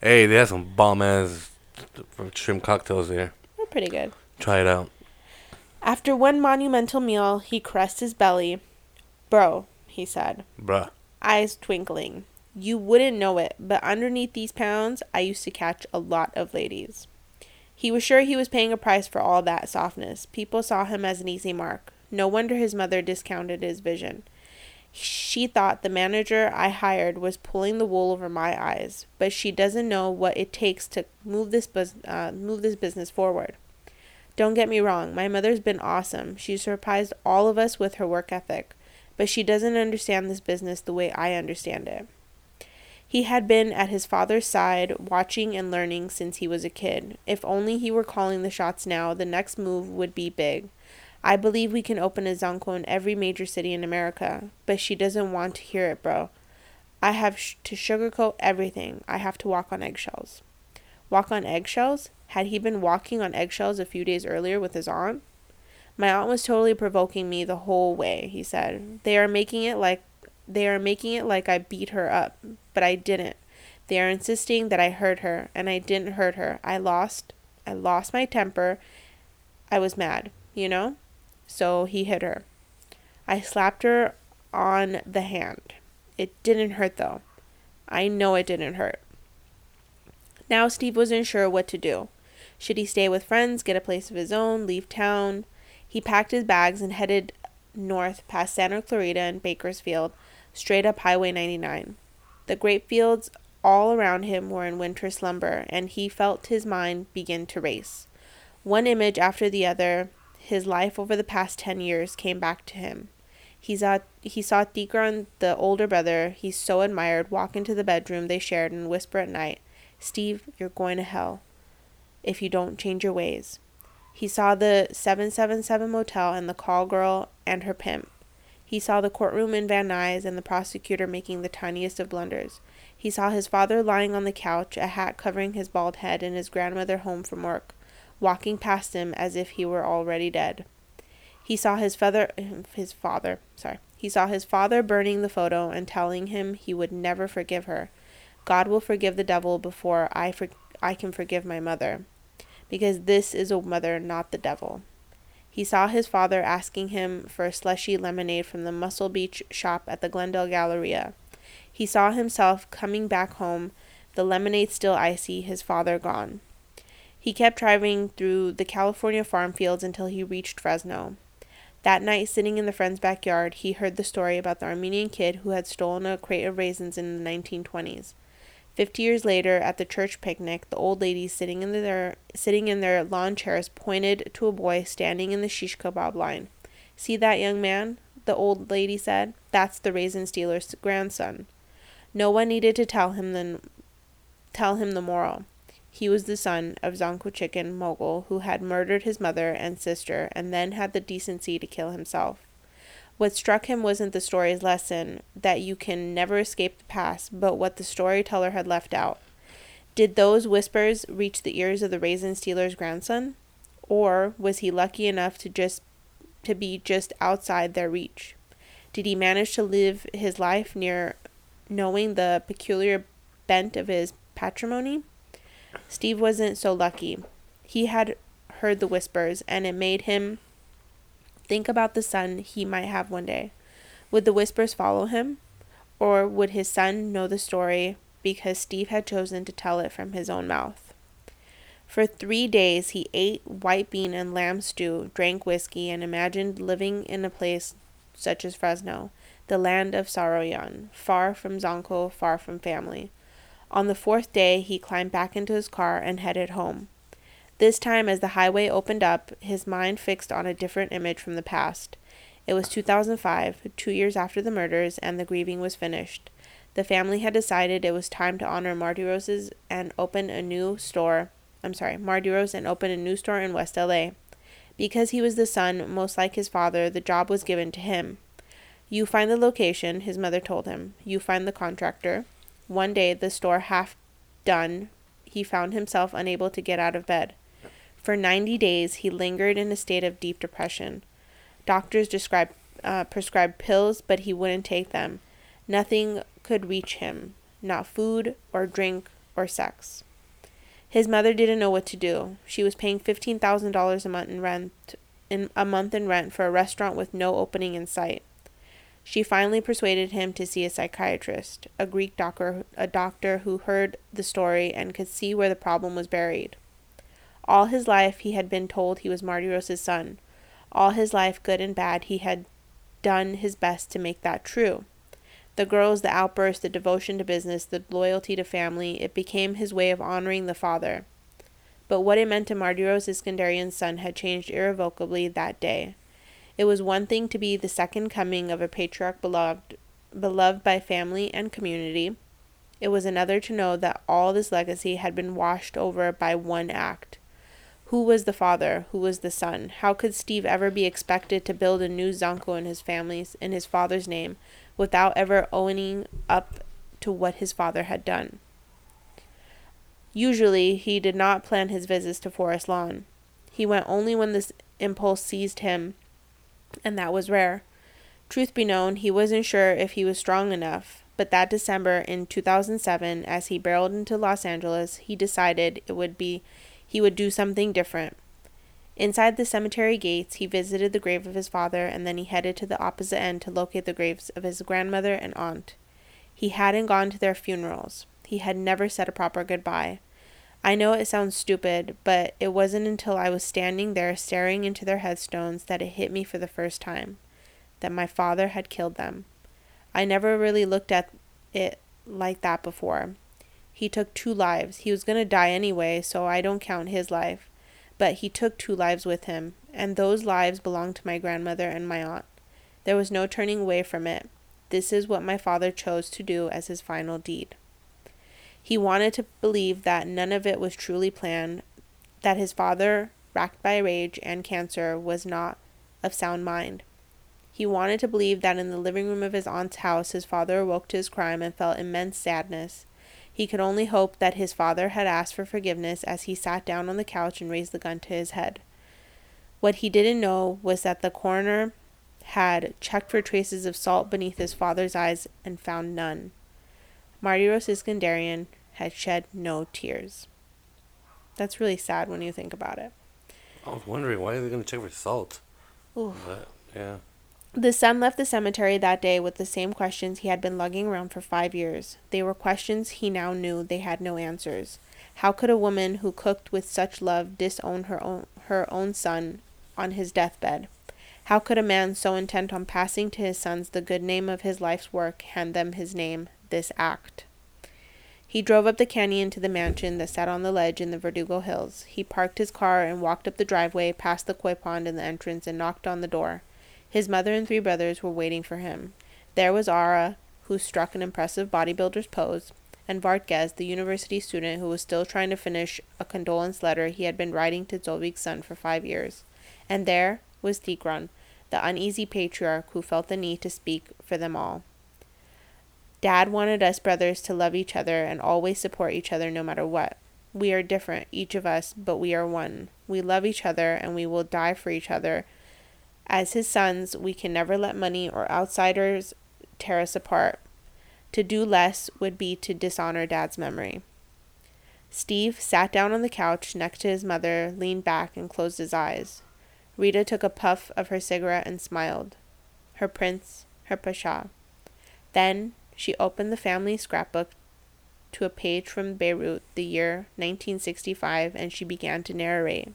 Hey, they have some bomb ass shrimp cocktails there. They're pretty good. Try it out. After one monumental meal, he caressed his belly. Bro, he said, Bruh. eyes twinkling. You wouldn't know it, but underneath these pounds, I used to catch a lot of ladies. He was sure he was paying a price for all that softness. People saw him as an easy mark. No wonder his mother discounted his vision. She thought the manager I hired was pulling the wool over my eyes, but she doesn't know what it takes to move this bus- uh, move this business forward. Don't get me wrong, my mother's been awesome. She surprised all of us with her work ethic, but she doesn't understand this business the way I understand it. He had been at his father's side, watching and learning since he was a kid. If only he were calling the shots now, the next move would be big. I believe we can open a Zankou in every major city in America, but she doesn't want to hear it, bro. I have sh- to sugarcoat everything. I have to walk on eggshells. Walk on eggshells? Had he been walking on eggshells a few days earlier with his aunt? My aunt was totally provoking me the whole way, he said. They are making it like they are making it like I beat her up, but I didn't. They are insisting that I hurt her, and I didn't hurt her. I lost I lost my temper. I was mad, you know? So he hit her. I slapped her on the hand. It didn't hurt though. I know it didn't hurt. Now Steve wasn't sure what to do. Should he stay with friends, get a place of his own, leave town? He packed his bags and headed north past Santa Clarita and Bakersfield, straight up Highway 99. The grape fields all around him were in winter slumber, and he felt his mind begin to race. One image after the other, his life over the past ten years came back to him. He saw he saw Tigran, the older brother he so admired, walk into the bedroom they shared and whisper at night, "Steve, you're going to hell if you don't change your ways." He saw the 777 motel and the call girl and her pimp. He saw the courtroom in Van Nuys and the prosecutor making the tiniest of blunders. He saw his father lying on the couch, a hat covering his bald head, and his grandmother home from work, walking past him as if he were already dead. He saw his father, his father, sorry. He saw his father burning the photo and telling him he would never forgive her. God will forgive the devil before I for, I can forgive my mother, because this is a mother, not the devil. He saw his father asking him for a slushy lemonade from the Muscle Beach shop at the Glendale Galleria. He saw himself coming back home, the lemonade still icy, his father gone. He kept driving through the California farm fields until he reached Fresno. That night, sitting in the friend's backyard, he heard the story about the Armenian kid who had stolen a crate of raisins in the 1920s. Fifty years later, at the church picnic, the old ladies sitting in their sitting in their lawn chairs pointed to a boy standing in the shish kebab line. See that young man? The old lady said. That's the raisin stealer's grandson. No one needed to tell him the tell him the moral. He was the son of Zankou Chicken mogul who had murdered his mother and sister and then had the decency to kill himself. What struck him wasn't the story's lesson that you can never escape the past, but what the storyteller had left out. Did those whispers reach the ears of the raisin stealer's grandson? Or was he lucky enough to just to be just outside their reach? Did he manage to live his life near knowing the peculiar bent of his patrimony? Steve wasn't so lucky. He had heard the whispers, and it made him think about the son he might have one day. Would the whispers follow him? Or would his son know the story because Steve had chosen to tell it from his own mouth? For three days he ate white bean and lamb stew, drank whiskey, and imagined living in a place such as Fresno, the land of Saroyan, far from Zankou, far from family. On the fourth day, he climbed back into his car and headed home. This time, as the highway opened up, his mind fixed on a different image from the past. It was 2005, two years after the murders, and the grieving was finished. The family had decided it was time to honor Mardiros's and open a new store. I'm sorry, Mardiros and open a new store in West LA. Because he was the son, most like his father, the job was given to him. You find the location, his mother told him. You find the contractor. One day, the store half done, he found himself unable to get out of bed. For 90 days, he lingered in a state of deep depression. Doctors described, uh, prescribed pills, but he wouldn't take them. Nothing could reach him, not food or drink or sex. His mother didn't know what to do. She was paying $15,000 a month in rent in a month in rent for a restaurant with no opening in sight. She finally persuaded him to see a psychiatrist, a Greek doctor, a doctor who heard the story and could see where the problem was buried. All his life he had been told he was Mardiros's son. All his life, good and bad, he had done his best to make that true. The girls, the outbursts, the devotion to business, the loyalty to family, it became his way of honoring the father. But what it meant to Mardiros Iskenderian's son had changed irrevocably that day. It was one thing to be the second coming of a patriarch beloved, beloved by family and community. It was another to know that all this legacy had been washed over by one act. Who was the father? Who was the son? How could Steve ever be expected to build a new Zankou in his family's in his father's name without ever owning up to what his father had done? Usually, he did not plan his visits to Forest Lawn. He went only when this impulse seized him and that was rare. Truth be known, he wasn't sure if he was strong enough, but that December in 2007, as he barreled into Los Angeles, he decided it would be he would do something different. Inside the cemetery gates, he visited the grave of his father and then he headed to the opposite end to locate the graves of his grandmother and aunt. He hadn't gone to their funerals. He had never said a proper goodbye. I know it sounds stupid, but it wasn't until I was standing there staring into their headstones that it hit me for the first time that my father had killed them. I never really looked at it like that before. He took two lives. He was going to die anyway, so I don't count his life. But he took two lives with him, and those lives belonged to my grandmother and my aunt. There was no turning away from it. This is what my father chose to do as his final deed. He wanted to believe that none of it was truly planned, that his father, racked by rage and cancer, was not of sound mind. He wanted to believe that in the living room of his aunt's house his father awoke to his crime and felt immense sadness. He could only hope that his father had asked for forgiveness as he sat down on the couch and raised the gun to his head. What he didn't know was that the coroner had checked for traces of salt beneath his father's eyes and found none. Mardiros Iskenderian had shed no tears. That's really sad when you think about it. I was wondering why are they going to check for salt? Ooh. But, yeah. The son left the cemetery that day with the same questions he had been lugging around for five years. They were questions he now knew they had no answers. How could a woman who cooked with such love disown her own her own son on his deathbed? How could a man so intent on passing to his sons the good name of his life's work hand them his name, this act? He drove up the canyon to the mansion that sat on the ledge in the Verdugo Hills. He parked his car and walked up the driveway past the koi pond in the entrance and knocked on the door. His mother and three brothers were waiting for him. There was Ara, who struck an impressive bodybuilder's pose, and Vartges, the university student who was still trying to finish a condolence letter he had been writing to Zolvik's son for five years. And there was Tigran, the uneasy patriarch who felt the need to speak for them all. Dad wanted us brothers to love each other and always support each other no matter what. We are different, each of us, but we are one. We love each other and we will die for each other. As his sons, we can never let money or outsiders tear us apart. To do less would be to dishonor Dad's memory. Steve sat down on the couch next to his mother, leaned back, and closed his eyes. Rita took a puff of her cigarette and smiled. Her prince, her pasha. Then she opened the family scrapbook to a page from Beirut, the year 1965, and she began to narrate.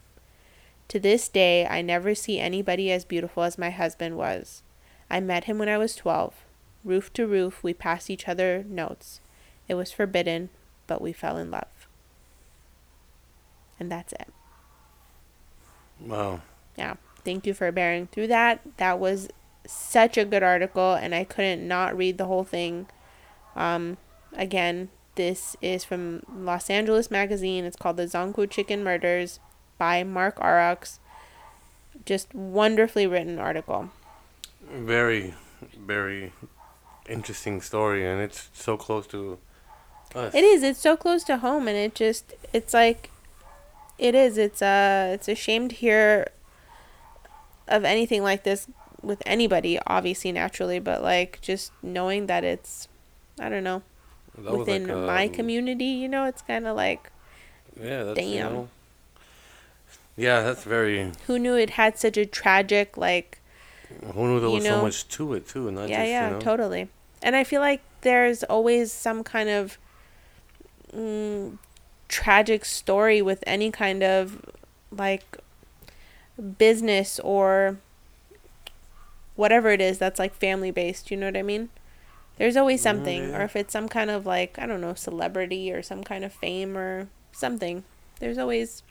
To this day, I never see anybody as beautiful as my husband was. I met him when I was 12. Roof to roof, we passed each other notes. It was forbidden, but we fell in love. And that's it. Wow. Yeah. Thank you for bearing through that. That was such a good article, and I couldn't not read the whole thing. Um, again, this is from Los Angeles Magazine. It's called The Zankou Chicken Murders by Mark Arax. Just wonderfully written article. Very, very interesting story, and it's so close to us. It is. It's so close to home, and it just it's like it is. It's uh it's a shame to hear of anything like this with anybody, obviously naturally, but like just knowing that it's I don't know That within like, my um, community, you know, it's kind of like Yeah, that's, you know- yeah, that's very. who knew it had such a tragic like Who knew there was know- so much to it too? Not yeah just, yeah you know, totally and i feel like there's always some kind of mm, tragic story with any kind of like business or whatever it is that's like family based you know what i mean there's always something yeah. or if it's some kind of like i don't know celebrity or some kind of fame or something there's always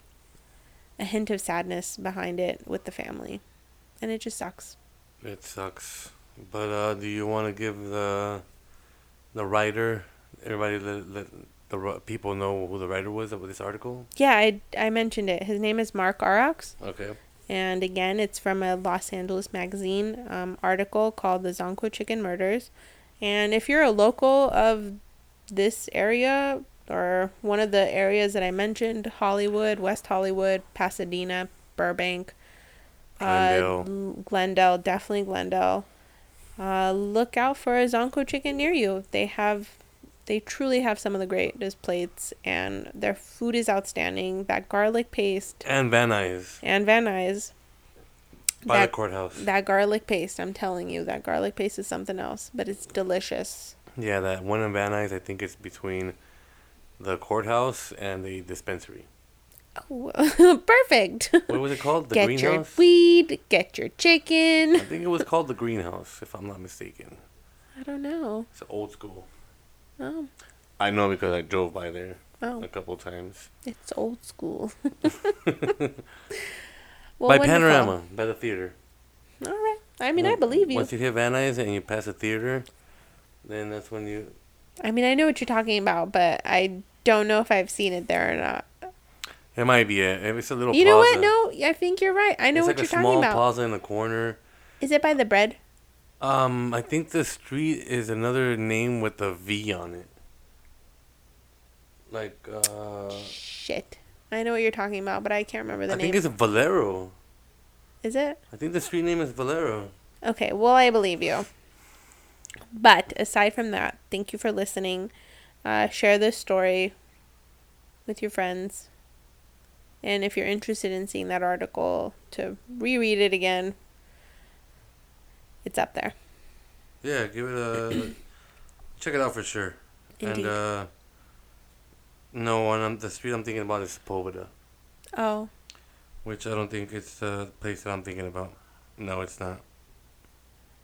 a hint of sadness behind it with the family and it just sucks It sucks. But uh, do you want to give the the writer, everybody, let, let the people know who the writer was of this article? Yeah, I, I mentioned it. His name is Mark Arax. Okay. And again, it's from a Los Angeles magazine um, article called The Zankou Chicken Murders. And if you're a local of this area or one of the areas that I mentioned Hollywood, West Hollywood, Pasadena, Burbank, Glendale. Uh, Glendale, definitely Glendale. Uh, look out for a Zankou chicken near you. They have, they truly have some of the greatest plates, and their food is outstanding. That garlic paste And Van Nuys and Van Nuys. by that, the courthouse. that garlic paste, I'm telling you, that garlic paste is something else, but it's delicious. yeah, that one in Van Nuys, I think it's between the courthouse and the dispensary. Oh, perfect. What was it called? The get greenhouse? your weed, get your chicken. I think it was called the greenhouse, if I'm not mistaken. I don't know. It's old school. Oh, I know because I drove by there oh, a couple times. it's old school. by. Panorama, by the theater. All right. I mean, I believe you. Once you hit Van Nuys and you pass the theater, then that's when you. I mean, I know what you're talking about, but I don't know if I've seen it there or not. It might be it. It's a little. You know what? No, I think you're right. I know it's what like you're a small talking about. plaza in the corner. Is it by the bread? Um, I think the street is another name with a V on it. Like, uh, Shit. I know what you're talking about, but I can't remember the I name. I think it's Valero. Is it? I think the street name is Valero. Okay, well, I believe you. But aside from that, thank you for listening. Uh, share this story with your friends. And if you're interested in seeing that article to reread it again, it's up there. Yeah, give it a check it out for sure. Indeed. And uh, no one on the street I'm thinking about is Sepulveda, oh, which I don't think it's the place that I'm thinking about. No, it's not.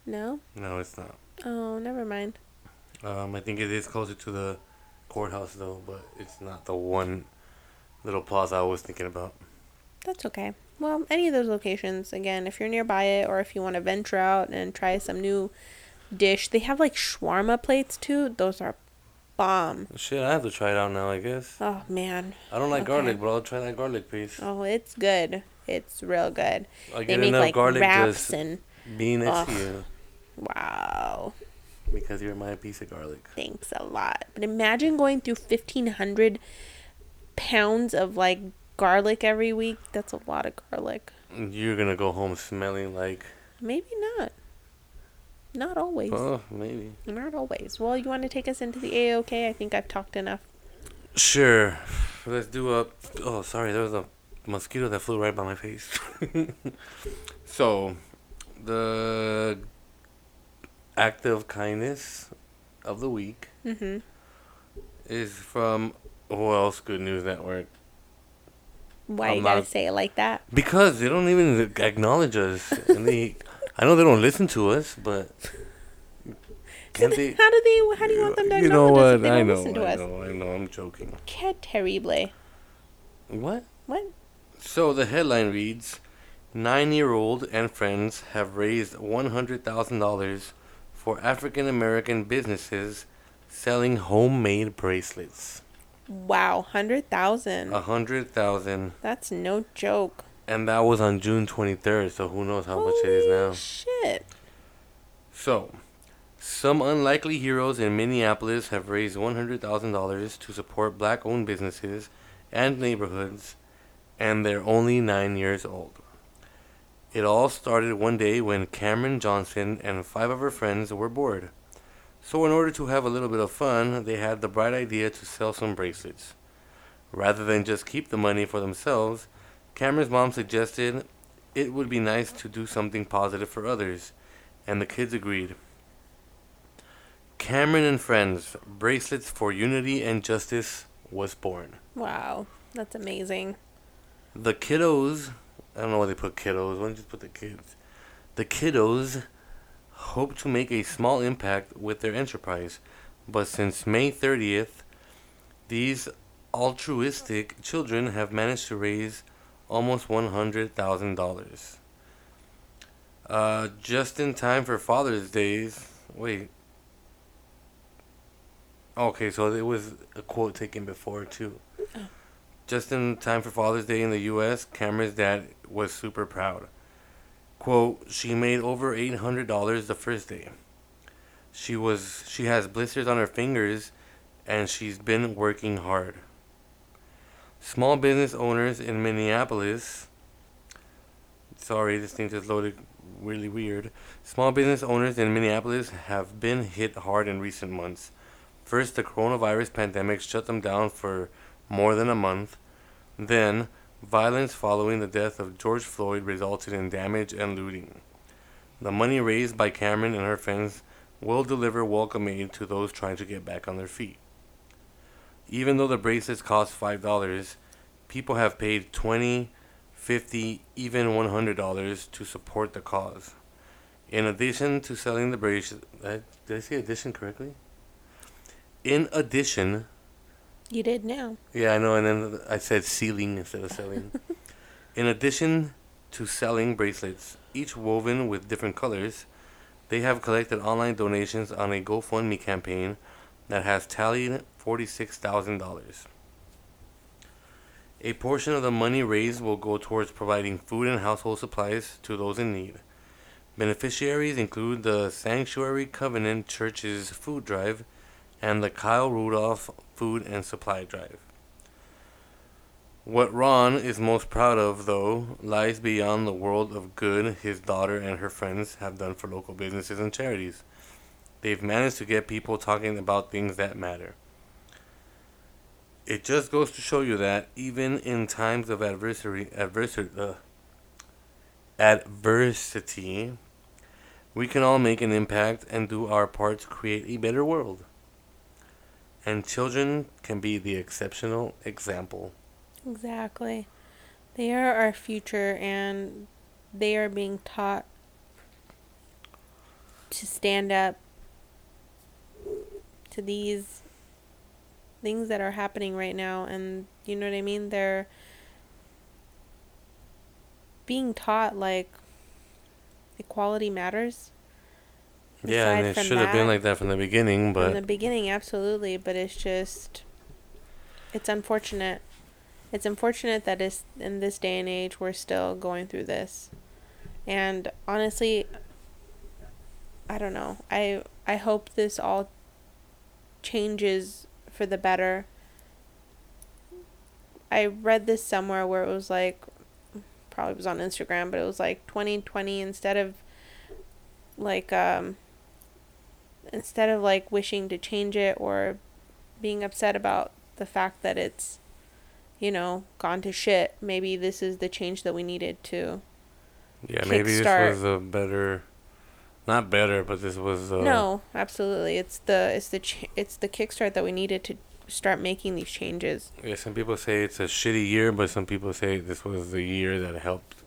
no? No, it's not. Oh, never mind. Um, I think it is closer to the courthouse though, but it's not the one little plaza I was thinking about. That's okay. Well, any of those locations, again, if you're nearby it or if you want to venture out and try some new dish, they have like shawarma plates too. Those are bomb. Shit, I have to try it out now. I guess. Oh man. I don't like Okay. garlic, but I'll try that garlic piece. Oh, it's good. It's real good. I They get make enough like garlic wraps just and being next to you wow. because you're my piece of garlic. Thanks a lot. But imagine going through 1500 pounds of like garlic every week. That's a lot of garlic. You're gonna go home smelling like. Maybe not. Not always. Oh, maybe. Not always. Well, you want to take us into the AOK? I think I've talked enough. Sure. Let's do a. Oh, sorry. There was a mosquito that flew right by my face. so, the act of kindness of the week Mm-hmm. is from who else? Good News Network. Why I'm you gotta not- say it like that? Because they don't even acknowledge us, and they. I know they don't listen to us, but. Can't they? How do they? How do you want them to You know acknowledge us what? if they I don't know. listen to I us? know. I know. I'm joking. Que terrible. What? What? So the headline reads Nine year old and friends have raised $100,000 for African American businesses selling homemade bracelets. Wow, hundred thousand. A hundred thousand, That's no joke. and that was on June 23rd. So who knows how much it is now? Shit. So, some unlikely heroes in Minneapolis have raised $100,000 to support black owned businesses and neighborhoods, and they're only nine years old. It all started one day when Cameron Johnson and five of her friends were bored. So, in order to have a little bit of fun, they had the bright idea to sell some bracelets. Rather than just keep the money for themselves, Cameron's mom suggested it would be nice to do something positive for others and the kids agreed. Cameron and Friends Bracelets for Unity and Justice was born. Wow, that's amazing. The kiddos, I don't know why they put kiddos, why don't you just put the kids? The kiddos hope to make a small impact with their enterprise, but since May 30th, these altruistic children have managed to raise almost $100,000. Uh, just in time for Father's Days. Wait. Okay, so it was a quote taken before too. Just in time for Father's Day in the U.S., Cameron's dad was super proud. Quote: She made over eight hundred dollars the first day. She was she has blisters on her fingers, and she's been working hard. Small business owners in Minneapolis. Sorry, this thing just loaded really weird. Small business owners in Minneapolis have been hit hard in recent months. First, the coronavirus pandemic shut them down for more than a month. Then, violence following the death of George Floyd resulted in damage and looting. The money raised by Cameron and her friends will deliver welcome aid to those trying to get back on their feet. Even though the bracelets cost $5, people have paid 20 50 even $100 to support the cause. In addition to selling the bracelet, uh, did I say addition correctly? In addition, You did now. yeah, I know, and then I said sealing instead of selling. In addition to selling bracelets, each woven with different colors, they have collected online donations on a GoFundMe campaign that has tallied $46,000. A portion of the money raised will go towards providing food and household supplies to those in need. Beneficiaries include the Sanctuary Covenant Church's food drive and the Kyle Rudolph Food and Supply Drive. What Ron is most proud of, though, lies beyond the world of good his daughter and her friends have done for local businesses and charities. They've managed to get people talking about things that matter. It just goes to show you that even in times of adversary, adversary, uh, adversity, we can all make an impact and do our part to create a better world. And children can be the exceptional example. Exactly. They are our future and they are being taught to stand up to these things that are happening right now and you know what I mean? They're being taught like equality matters. Yeah, and it should have been like that from the beginning, From the beginning, absolutely, but it's just it's unfortunate. It's unfortunate that is in this day and age we're still going through this. And honestly, I don't know. I I hope this all changes for the better. I read this somewhere where it was like probably was on Instagram, but it was like 2020 instead of like um instead of like wishing to change it or being upset about the fact that it's you know gone to shit maybe this is the change that we needed to yeah, maybe this was a better, not better, but this was uh, no absolutely. It's the it's the ch- it's the kickstart that we needed to start making these changes. Yeah, some people say it's a shitty year, but some people say this was the year that helped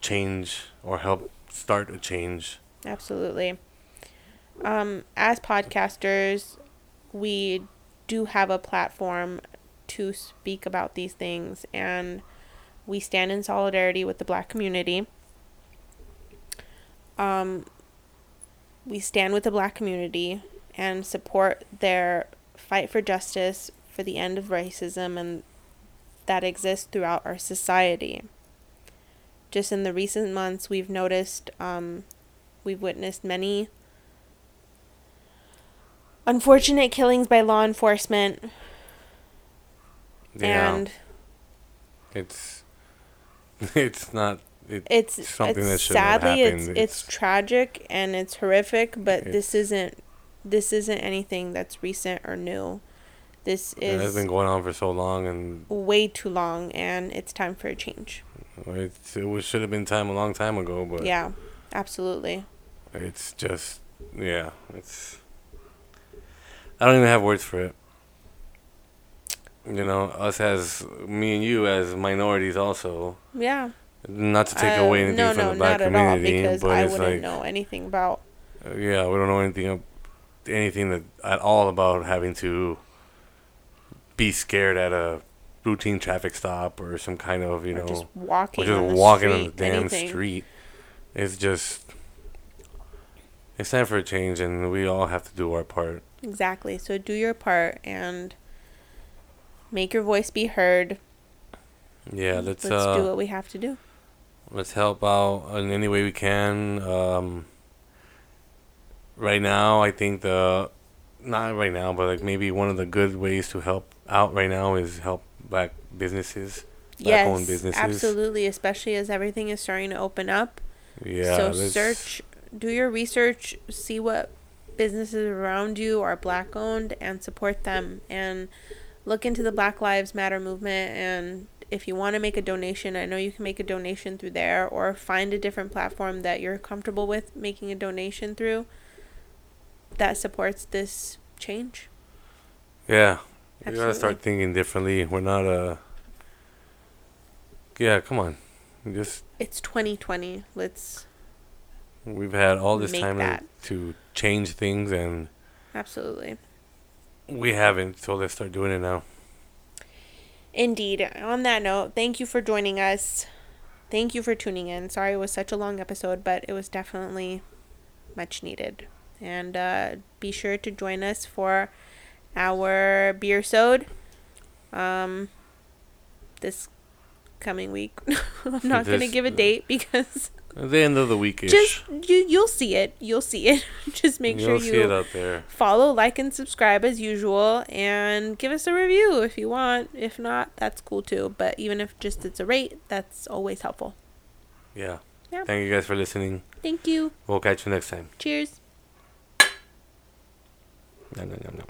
change or help start a change. absolutely um as podcasters we do have a platform to speak about these things and we stand in solidarity with the black community. Um we stand with the black community and support their fight for justice for the end of racism and that exists throughout our society. Just in the recent months we've noticed um, we've witnessed many unfortunate killings by law enforcement Yeah, and it's it's not. It, it's something it's that shouldn't sadly it's, it's It's- tragic and it's horrific but this isn't this isn't anything that's recent or new this it has been going on for so long, and way too long and it's time for a change it's, it was, should have been time a long time ago. But yeah absolutely it's just yeah, it's. I don't even have words for it. You know, us as me and you as minorities also. yeah Not to take Uh, away anything no from no the black not at all because but i it's wouldn't like know anything about Uh, yeah, we don't know anything anything that at all about having to be scared at a routine traffic stop or some kind of you or know just walking just on the walking street, on the damn anything. street. It's just it's time for a change, and we all have to do our part. Exactly. So do your part and make your voice be heard. Yeah, let's Let's uh do what we have to do. let's help out in any way we can. Um, right now, I think the not right now, but like maybe one of the good ways to help out right now is help black businesses. black-owned Yes, businesses. absolutely. Especially as everything is starting to open up. Yeah, so search, do your research, see what businesses around you are black owned, and support them. And look into the Black Lives Matter movement. And if you want to make a donation, I know you can make a donation through there, or find a different platform that you're comfortable with making a donation through. That supports this change. Yeah, we gotta start thinking differently. We're not uh Yeah, come on. Just It's 2020. Let's we've had all this time to, to change things, and absolutely. we haven't. So let's start doing it now. Indeed. On that note, thank you for joining us. Thank you for tuning in. Sorry it was such a long episode, but it was definitely much needed. And uh, be sure to join us for our beer sode um, this coming week. I'm not going to give a date because At the end of the week just you you'll see it. You'll see it. just make You'll sure see it you out there. follow, like, and subscribe as usual, and give us a review if you want. If not, that's cool too. But even if just it's a rate, that's always helpful. Yeah. Yeah. Thank you guys for listening. Thank you. We'll catch you next time. Cheers. No, no, no, no.